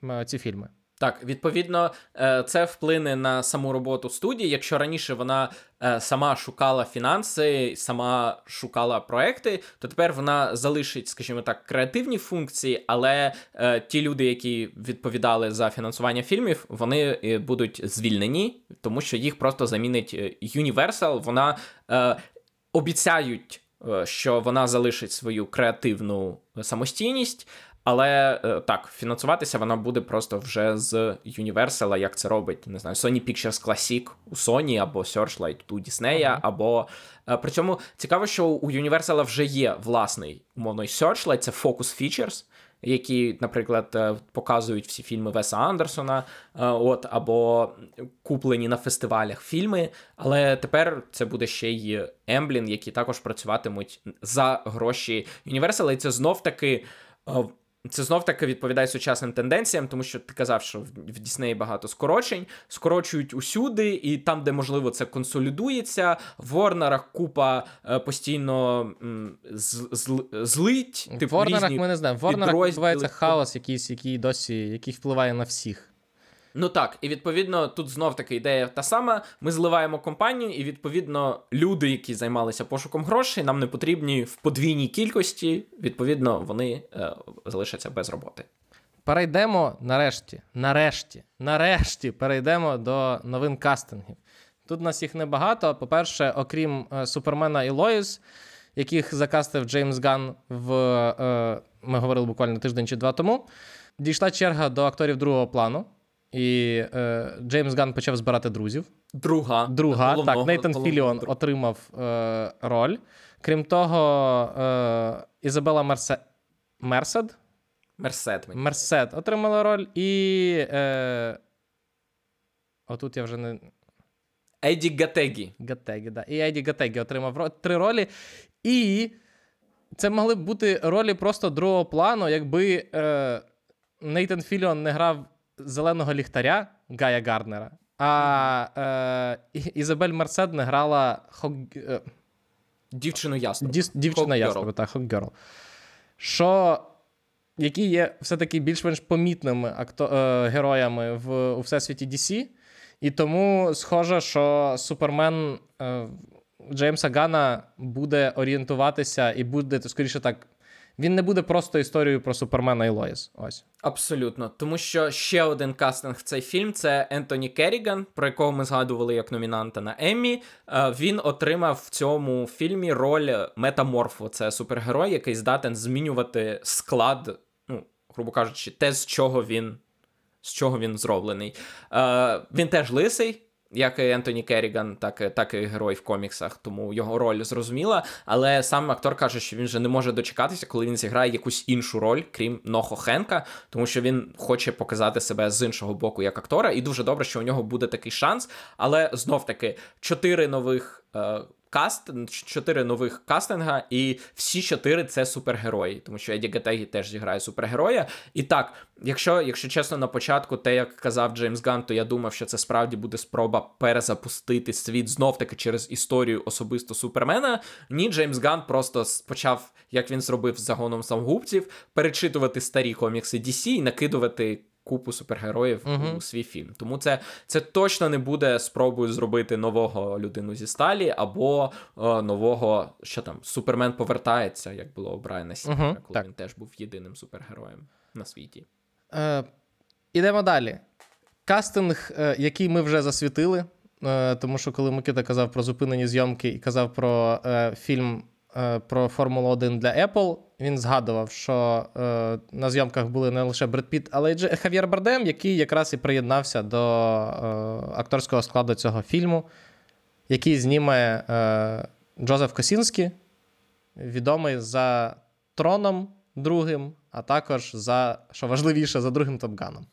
е, ці фільми. Так, відповідно, е, це вплине на саму роботу студії. Якщо раніше вона е, сама шукала фінанси, сама шукала проекти, то тепер вона залишить, скажімо так, креативні функції, але е, ті люди, які відповідали за фінансування фільмів, вони будуть звільнені, тому що їх просто замінить Universal. Вона обіцяють, що вона залишить свою креативну самостійність. Але е, так, фінансуватися вона буде просто вже з Universal, як це робить, не знаю, Sony Pictures Classic у Sony або Searchlight у Disney, Ага. або е, при цьому цікаво, що у Universal вже є власний умовно Searchlight, це Focus Features, які, наприклад, е, показують всі фільми Веса Андерсона, от або куплені на фестивалях фільми. Але тепер це буде ще й Емблін, які також працюватимуть за гроші Universal, і це знов таки. Е, це знов таки відповідає сучасним тенденціям, тому що ти казав, що в Діснеї багато скорочень, скорочують усюди, і там, де можливо це консолідується, в Ворнерах купа е, постійно злить. В типу, Ворнерах ми не знаємо. В Ворнерах відбувається хаос, якийсь, який досі який впливає на всіх. Ну так, і відповідно тут знов таки ідея та сама. Ми зливаємо компанію, і відповідно люди, які займалися пошуком грошей, нам не потрібні в подвійній кількості. Відповідно, вони е, залишаться без роботи. Перейдемо нарешті, нарешті, нарешті перейдемо до новин кастингів. Тут нас їх небагато. По-перше, окрім е, Супермена і Лоїс, яких закастив Джеймс Ган в е, ми говорили буквально тиждень чи два тому. Дійшла черга до акторів другого плану, і е, Джеймс Ган почав збирати друзів. Друга. Друга, головного- так, Нейтан головного Філіон отримав е, роль. Крім того, е, Ізабела Мерсе... Мерсед? Мерсет. мені. Мерсед отримала роль, і. Е... Отут я вже не. Еді Гатегі. Гатегі, да. І Еді Гатегі отримав три ролі. І це могли б бути ролі просто другого плану, якби е... Нейтан Філіон не грав зеленого ліхтаря Гая Гарднера. а е, Ізабель Мерсед не грала Hawk... Е, Дівчину. Діс... Дівчина яструба, так, Hawkgirl. Що які є все-таки більш-менш помітними акто... е, героями в у всесвіті DC. І тому схоже, що Супермен е, Джеймса Гана буде орієнтуватися і буде, скоріше так, він не буде просто історією про Супермена і Лоїс. Ось. Абсолютно. Тому що ще один кастинг в цей фільм це Ентоні Керріган, про якого ми згадували як номінанта на Еммі. Е, він отримав в цьому фільмі роль метаморфу. Це супергерой, який здатен змінювати склад, ну, грубо кажучи, те, з чого він. З чого він зроблений. Е, Він теж лисий, як і Ентоні Керріган, так так і герой в коміксах, тому його роль зрозуміла. Але сам актор каже, що він вже не може дочекатися, коли він зіграє якусь іншу роль, крім Нохо Хенка, тому що він хоче показати себе з іншого боку як актора, і дуже добре, що у нього буде такий шанс. Але знов таки чотири нових. Е, каст, чотири нових кастинга, і всі чотири це супергерої, тому що Еді Гатегі теж зіграє супергероя. І так, якщо якщо чесно, на початку, те, як казав Джеймс Ган, то я думав, що це справді буде спроба перезапустити світ знов-таки через історію особисто Супермена. Ні, Джеймс Ган просто почав, як він зробив з загоном самогубців, перечитувати старі комікси DC і накидувати купу супергероїв uh-huh. у свій фільм. Тому це це точно не буде спробою зробити нового людину зі сталі або о, нового, що там, Супермен повертається, як було у Брайана Сінгера, uh-huh. коли так. він теж був єдиним супергероєм на світі. Е, Ідемо далі. Кастинг, е, який ми вже засвітили. Е, тому що коли Микита казав про зупинені зйомки і казав про е, фільм Е, про Формулу 1 для Apple. Він згадував, що е, на зйомках були не лише Бред Піт, але й Хав'єр Бардем, який якраз і приєднався до е, акторського складу цього фільму, який зніме е, Джозеф Косінський, відомий за Троном другим, а також за, що важливіше, за другим Топганом.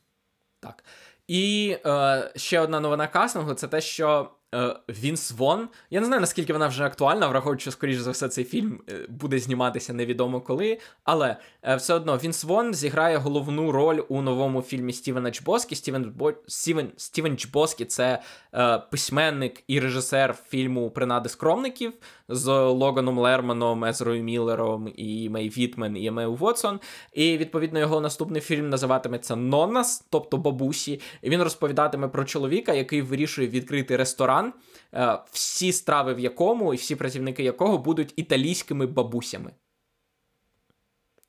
Так. І е, ще одна новина кастингу це те, що Е, Вінс Вон. Я не знаю, наскільки вона вже актуальна, враховуючи, скоріш за все, цей фільм е, буде зніматися невідомо коли. Але е, все одно Вінс Вон зіграє головну роль у новому фільмі Стівена Чбоскі. Стівен Бо... Стівен... Стівен Чбоскі це е, письменник і режисер фільму Принади скромників з Логаном Лерманом, Езрою Міллером і Мей Вітмен і Емею Вотсон. І відповідно його наступний фільм називатиметься Нонас, тобто бабусі. І він розповідатиме про чоловіка, який вирішує відкрити ресторан, е, всі страви в якому і всі працівники якого будуть італійськими бабусями.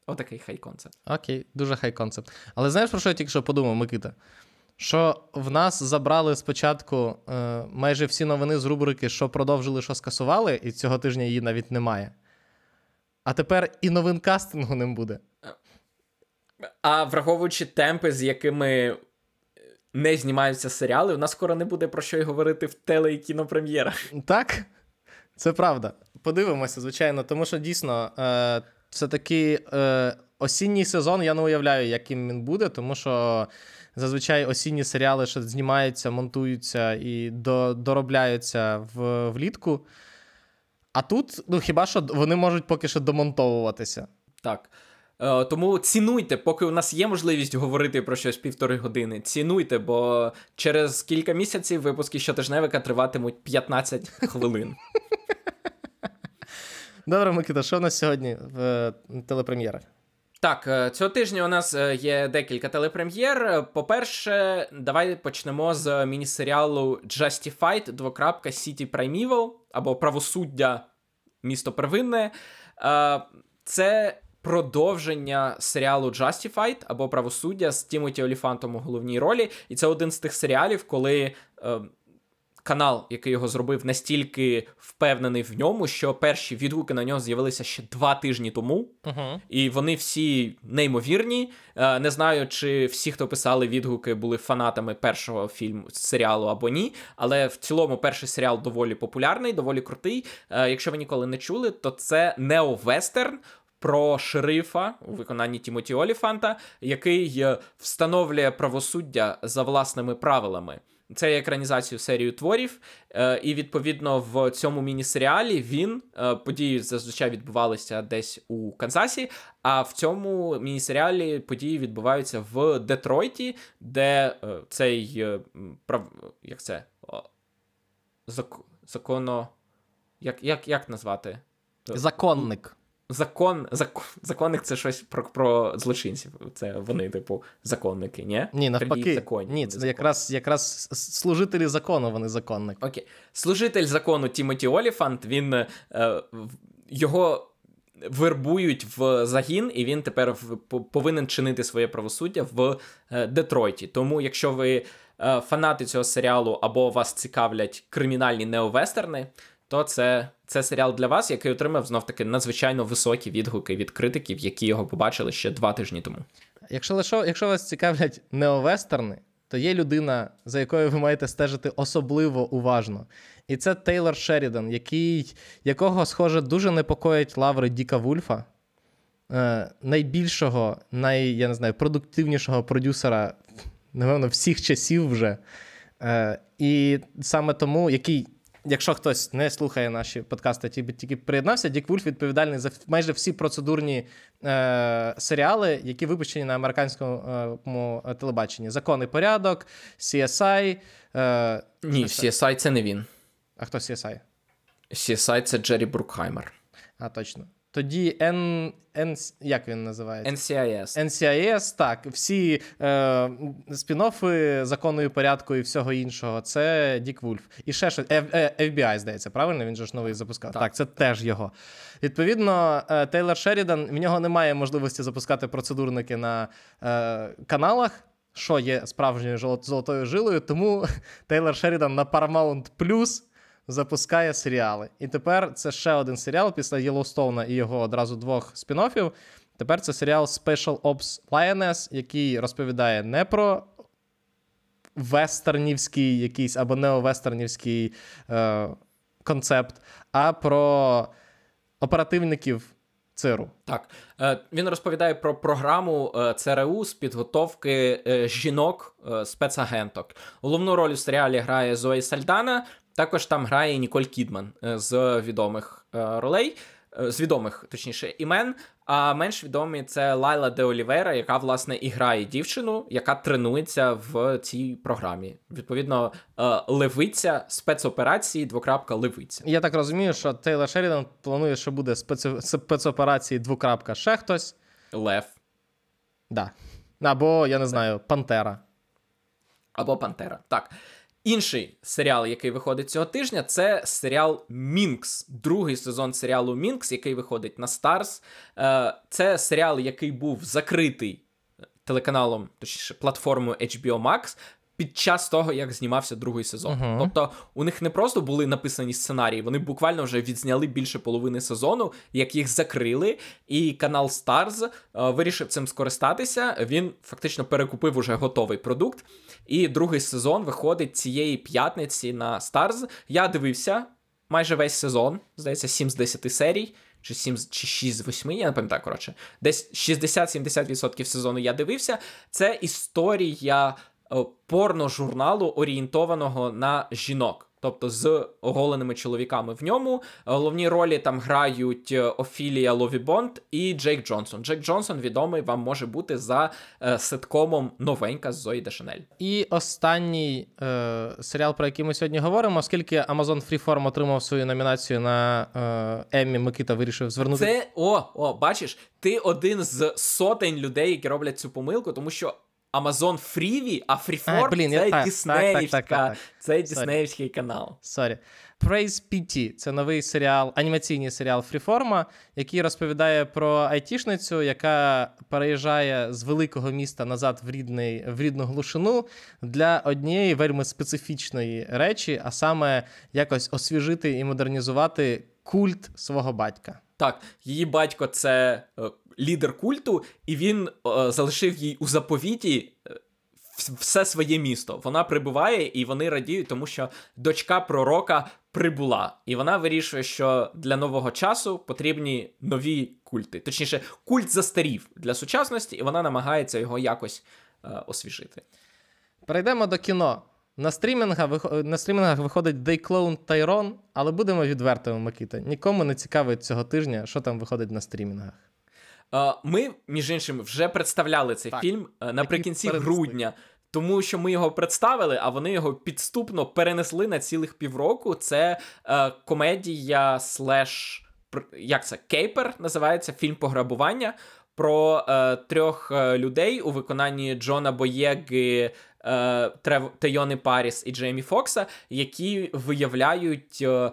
Отакий хай концепт. Окей, дуже хай концепт. Але знаєш, про що я тільки що подумав, Микита? Що в нас забрали спочатку е, майже всі новини з рубрики, що продовжили, що скасували, і цього тижня її навіть немає. А тепер і новин кастингу не буде. А враховуючи темпи, з якими не знімаються серіали, у нас скоро не буде про що й говорити в теле і кінопрем'єрах. Так, це правда. Подивимося, звичайно, тому що дійсно е, це такий е, осінній сезон. Я не уявляю, яким він буде, тому що зазвичай осінні серіали ще знімаються, монтуються і доробляються в, влітку. А тут, ну хіба що вони можуть поки що домонтовуватися. Так. Е, тому цінуйте, поки у нас є можливість говорити про щось півтори години. Цінуйте, бо через кілька місяців випуски щотижневика триватимуть 15 хвилин. Добре, Микита, що у нас сьогодні в е, телепрем'єрах? Так, е, цього тижня у нас є декілька телепрем'єр. По-перше, давай почнемо з міні-серіалу Justified, двокрапка City Primeval або Правосуддя Місто Первинне. Це продовження серіалу Justified або Правосуддя з Тімоті Оліфантом у головній ролі. І це один з тих серіалів, коли. Канал, який його зробив, настільки впевнений в ньому, що перші відгуки на нього з'явилися ще два тижні тому, uh-huh. і вони всі неймовірні. Е, не знаю, чи всі, хто писали відгуки, були фанатами першого фільму серіалу або ні. Але в цілому перший серіал доволі популярний, доволі крутий. Е, якщо ви ніколи не чули, то це неовестерн про шерифа у виконанні Тімоті Оліфанта, який е, встановлює правосуддя за власними правилами. Це екранізацію серію творів, е, і відповідно в цьому міні-серіалі він е, події зазвичай відбувалися десь у Канзасі. А в цьому міні-серіалі події відбуваються в Детройті, де е, цей прав... як це? О, зак... законно. Як, як, як назвати? Законник. Закон, закон, законник це щось про, про злочинців. Це вони, типу, законники, ні? Ні, навпаки. законні, Ні, це законні. якраз, якраз служителі закону, вони законники. Окей. Служитель закону Тімоті Оліфант, він е, його вербують в загін, і він тепер повинен чинити своє правосуддя в е, Детройті. Тому, якщо ви е, фанати цього серіалу або вас цікавлять кримінальні неовестерни, то це, це серіал для вас, який отримав знов таки надзвичайно високі відгуки від критиків, які його побачили ще два тижні тому. Якщо, лише, якщо вас цікавлять неовестерни, то є людина, за якою ви маєте стежити особливо уважно. І це Тейлор Шерідан, який, якого, схоже, дуже непокоїть лаври Діка Вульфа, е, найбільшого, най, я не знаю, продуктивнішого продюсера, напевно, всіх часів вже. Е, і саме тому, який, якщо хтось не слухає наші подкасти, тільки, тільки приєднався, Дік Вульф відповідальний за майже всі процедурні е, серіали, які випущені на американському е, телебаченні: Закон і порядок, CSI. Е, Ні, CSI це не він. а хто CSI? CSI це Джері Брукхаймер. А, точно. Тоді N, N, як він називається? NCIS. NCIS, так, всі е, спін-оффи закону і порядку і всього іншого. Це Дік Вульф. І ще щось. Е, FBI, здається, правильно? Він же ж новий запускав. Так, Так. це теж його. Відповідно, е, Тейлор Шерідан, в нього немає можливості запускати процедурники на е, каналах. Що є справжньою золотою жилою, тому Тейлор Шерідан на Paramount Plus запускає серіали. І тепер це ще один серіал після Єлоустоуна і його одразу двох спін-оффів. Тепер це серіал Special Ops Lioness, який розповідає не про вестернівський якийсь або неовестернівський е, концепт, а про оперативників циру. Так, е, він розповідає про програму е, ЦРУ з підготовки е, жінок спецагенток. Головну роль у серіалі грає Зої Сальдана. Також там грає Ніколь Кідман е, з відомих е, ролей, е, з відомих, точніше, імен. А менш відомі це Лайла Де Олівейра, яка власне і грає дівчину, яка тренується в цій програмі. Відповідно, левиця спецоперації, двокрапка левиця. Я так розумію, що Тейлор Шерідан планує, що буде спец... спецоперації двокрапка ще хтось. Лев Да. Або, я не знаю, Пантера. або Пантера. Так. Інший серіал, який виходить цього тижня, це серіал Minx, другий сезон серіалу Minx, який виходить на Starz. Е, Це серіал, який був закритий телеканалом, точніше, платформою HBO Max. Під час того, як знімався другий сезон. Мгм. Тобто у них не просто були написані сценарії, вони буквально вже відзняли більше половини сезону, як їх закрили, і канал Stars е, вирішив цим скористатися. Він фактично перекупив уже готовий продукт. І другий сезон виходить цієї п'ятниці на Stars. Я дивився майже весь сезон, здається, 7 з 10 серій. Чи 7, з- чи 6 з 8, я не пам'ятаю, коротше. Десь 60-70% сезону я дивився. Це історія е, порно-журналу, орієнтованого на жінок. Тобто з оголеними чоловіками в ньому. Головні ролі там грають е, Офілія Лові Бонд і Джейк Джонсон. Джейк Джонсон відомий вам може бути за е, ситкомом новенька з Зої Дешанель. І останній е, серіал, про який ми сьогодні говоримо, оскільки Amazon Freeform отримав свою номінацію на е, Еммі, Микита вирішив звернути. Це о, о, бачиш, ти один з сотень людей, які роблять цю помилку, тому що Amazon Freevee, а Freeform А, блін, це так, Діснеївська, так, так, це. Діснеївський канал. Sorry. Praise Petey – це новий серіал, анімаційний серіал Freeform а, який розповідає про айтішницю, яка переїжджає з великого міста назад в, рідний, в рідну глушину для однієї вельми специфічної речі, а саме якось освіжити і модернізувати культ свого батька. Так, її батько це е, лідер культу, і він е, залишив їй у заповіті. е, Все своє місто. Вона прибуває, і вони радіють, тому що дочка пророка прибула. І вона вирішує, що для нового часу потрібні нові культи. Точніше, культ застарів для сучасності, і вона намагається його якось е, освіжити. Перейдемо до кіно. На стрімінгах, на стрімінгах виходить Dayclone Tyrone, але будемо відвертими, Микита. Нікому не цікавить цього тижня, що там виходить на стрімінгах. Ми, між іншим, вже представляли цей так. фільм е, наприкінці грудня. Тому що ми його представили, а вони його підступно перенесли на цілих півроку. Це е, комедія слеш. Як це? Кейпер називається фільм пограбування про е, трьох е, людей у виконанні Джона Боєги, е, Трев... Тейони Паріс і Джеймі Фокса, які виявляють е,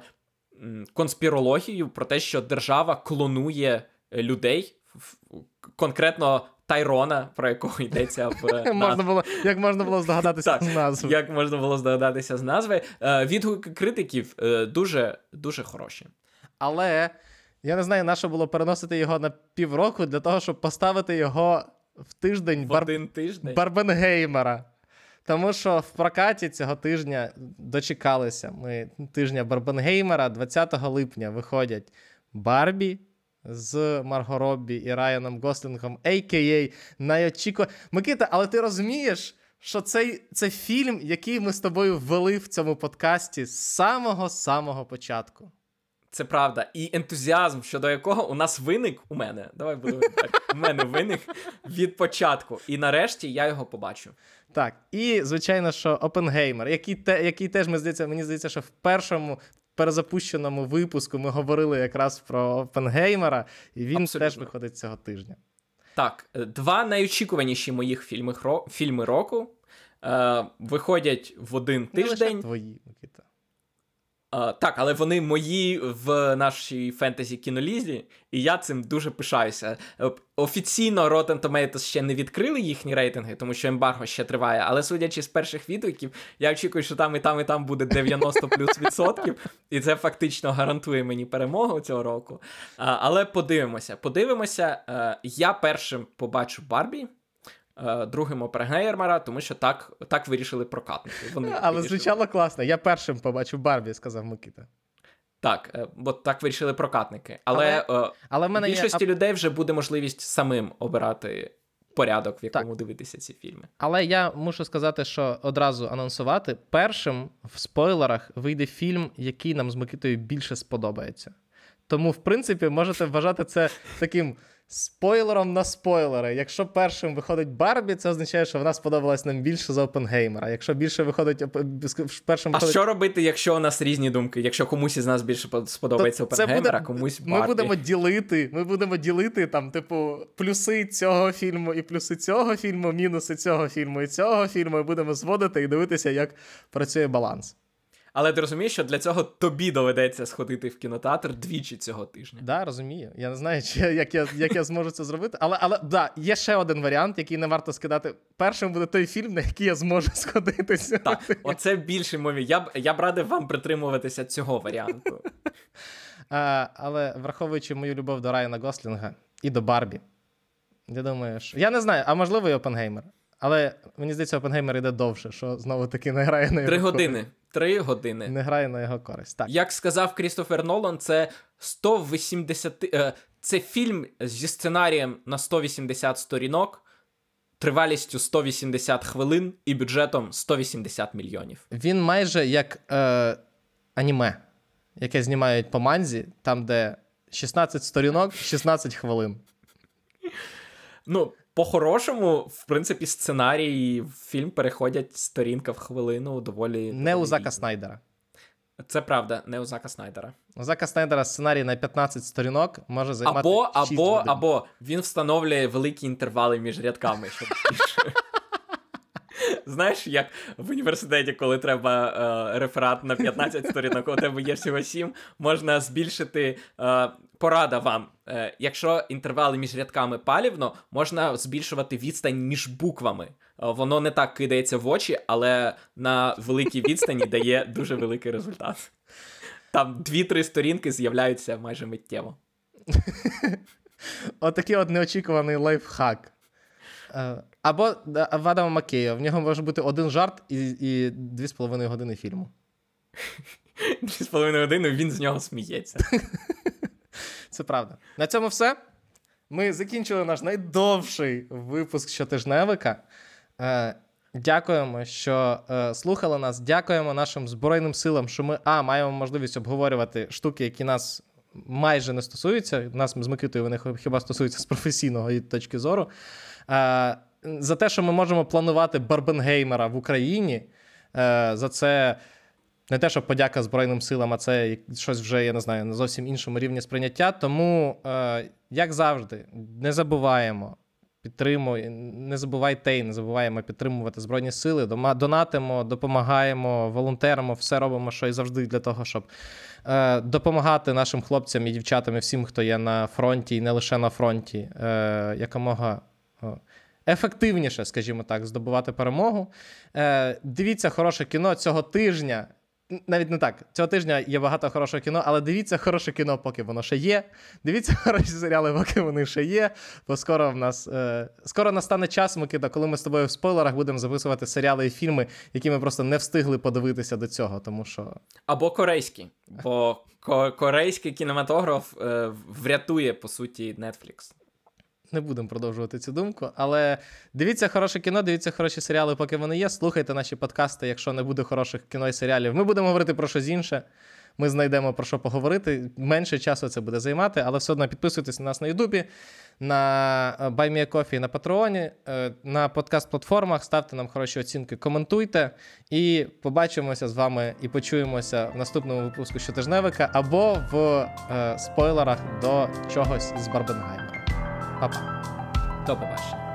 конспірологію про те, що держава клонує людей, конкретно Тайрона, про якого йдеться в можна було, як можна було здогадатися з назви. Як можна було здогадатися з назви. Е, відгуки критиків е, дуже дуже хороші. Але я не знаю, на що було переносити його на півроку для того, щоб поставити його в тиждень в бар... один тиждень Барбенгеймера. Тому що в прокаті цього тижня дочекалися. Ми тижня Барбенгеймера 20 липня виходять Барбі з Марго Роббі і Райаном Гослінгом, a.k.a. найочіко. Микита, але ти розумієш, що цей це фільм, який ми з тобою ввели в цьому подкасті з самого-самого початку. Це правда. І ентузіазм, щодо якого у нас виник у мене. Давай будемо так. У мене виник від початку. І нарешті я його побачу. Так, і звичайно, що Опенгеймер, який те, який теж мені здається, мені здається, що в першому перезапущеному випуску ми говорили якраз про Опенгеймера, і він Абсолютно. теж виходить цього тижня. Так, е, два найочікуваніші моїх фільми фільми року е, виходять в один тиждень. Не лише твої, Микита. Так, але вони мої в нашій фентезі кінолізі, і я цим дуже пишаюся. Е, офіційно Rotten Tomatoes ще не відкрили їхні рейтинги, тому що ембарго ще триває. Але судячи з перших відгуків, я очікую, що там і там, і там буде 90 плюс відсотків, і це фактично гарантує мені перемогу цього року. Але подивимося. Подивимося, uh, я першим побачу Барбі. Е, другим Опергеймера, тому що так так вирішили прокатники. Вони Але вирішили. звучало класно. Я першим побачив Барбі, сказав Микита. Так, е, бо так вирішили прокатники. Але, але, е, але в мене більшості є... людей вже буде можливість самим обирати порядок, в якому так. дивитися ці фільми. Але я мушу сказати, що одразу анонсувати: першим в спойлерах вийде фільм, який нам з Микитою більше сподобається. Тому, в принципі, можете вважати це таким Спойлером на спойлери. Якщо першим виходить Барбі, це означає, що вона сподобалась нам більше за Опенгеймера. Якщо більше виходить першим виходить... А що робити, якщо у нас різні думки? Якщо комусь із нас більше сподобається Опенгеймер, а комусь Барбі? Ми будемо ділити. Ми будемо ділити там, типу, плюси цього фільму і плюси цього фільму, мінуси цього фільму і цього фільму. І будемо зводити і дивитися, як працює баланс. Але ти розумієш, що для цього тобі доведеться сходити в кінотеатр двічі цього тижня. Так, да, розумію. Я не знаю, чи, як я як я зможу це зробити. Але але да, є ще один варіант, який не варто скидати. Першим буде той фільм, на який я зможу сходити. Так, Оце більше мові. Я б я б радив вам притримуватися цього варіанту. А, Але враховуючи мою любов до Райана Гослінга і до Барбі, я думаю, що я не знаю, а можливо, і Опенгеймер. Але мені здається, Опенгеймер йде довше, що знову таки не грає на його Три години. Три години. Не грає на його користь. Так. Як сказав Крістофер Нолан, це 180... Е, це фільм зі сценарієм на 180 сторінок, тривалістю 180 хвилин і бюджетом 180 мільйонів. Він майже як е, аніме, яке знімають по манзі, там, де 16 сторінок, 16 хвилин. Ну, по-хорошому, в принципі, сценарії в фільм переходять сторінка в хвилину доволі. Не у Зака Снайдера. Це правда, не у Зака Снайдера. У Зака Снайдера сценарій на 15 сторінок може займати. Або, 6 або, годин. або він встановлює великі інтервали між рядками, щоб Знаєш, як в університеті, коли треба е, реферат на 15 сторінок, у тебе є всього 7, можна збільшити е, порада вам. Е, якщо інтервали між рядками палівно, можна збільшувати відстань між буквами. Е, воно не так кидається в очі, але на великій відстані дає дуже великий результат. Там дві-три сторінки з'являються майже миттєво. Отакий от неочікуваний лайфхак. Е, або Адама Макея. В нього може бути один жарт і і дві з половиною години фільму. Дві з половиною години він з нього сміється. Це правда. На цьому все. Ми закінчили наш найдовший випуск щотижневика. Е, Дякуємо, що е, слухали нас. Дякуємо нашим Збройним силам, що ми а, маємо можливість обговорювати штуки, які нас майже не стосуються. Нас з Микитою вони хіба стосуються з професійного точки зору. Е, за те, що ми можемо планувати Барбенгеймера в Україні. Е, за це не те, що подяка Збройним силам, а це щось вже, я не знаю, на зовсім іншому рівні сприйняття. Тому, е, як завжди, не забуваємо. Підтримуй, не забувайте і не забуваємо підтримувати Збройні Сили, донатимо, допомагаємо, волонтеримо, все робимо, що і завжди для того, щоб е, допомагати нашим хлопцям і дівчатам, і всім, хто є на фронті, і не лише на фронті, е, якомога ефективніше, скажімо так, здобувати перемогу. Е, Дивіться хороше кіно цього тижня навіть не так. Цього тижня є багато хорошого кіно, але дивіться хороше кіно, поки воно ще є. Дивіться хороші серіали, поки вони ще є. Бо скоро в нас е, скоро настане час, Микита, коли ми з тобою в спойлерах будемо записувати серіали і фільми, які ми просто не встигли подивитися до цього. тому що... Або корейські. Бо корейський кінематограф е, врятує, по суті, Netflix не будемо продовжувати цю думку. Але дивіться хороше кіно, дивіться хороші серіали, поки вони є. Слухайте наші подкасти. Якщо не буде хороших кіно і серіалів, ми будемо говорити про щось інше. Ми знайдемо про що поговорити. Менше часу це буде займати, але все одно підписуйтесь на нас на Ютубі, на BuyMeACoffee, на Патреоні, е, на подкаст-платформах, ставте нам хороші оцінки, коментуйте. І побачимося з вами і почуємося в наступному випуску щотижневика або в е, спойлерах до чогось з Барбенгаймера. Па-па. До побачення.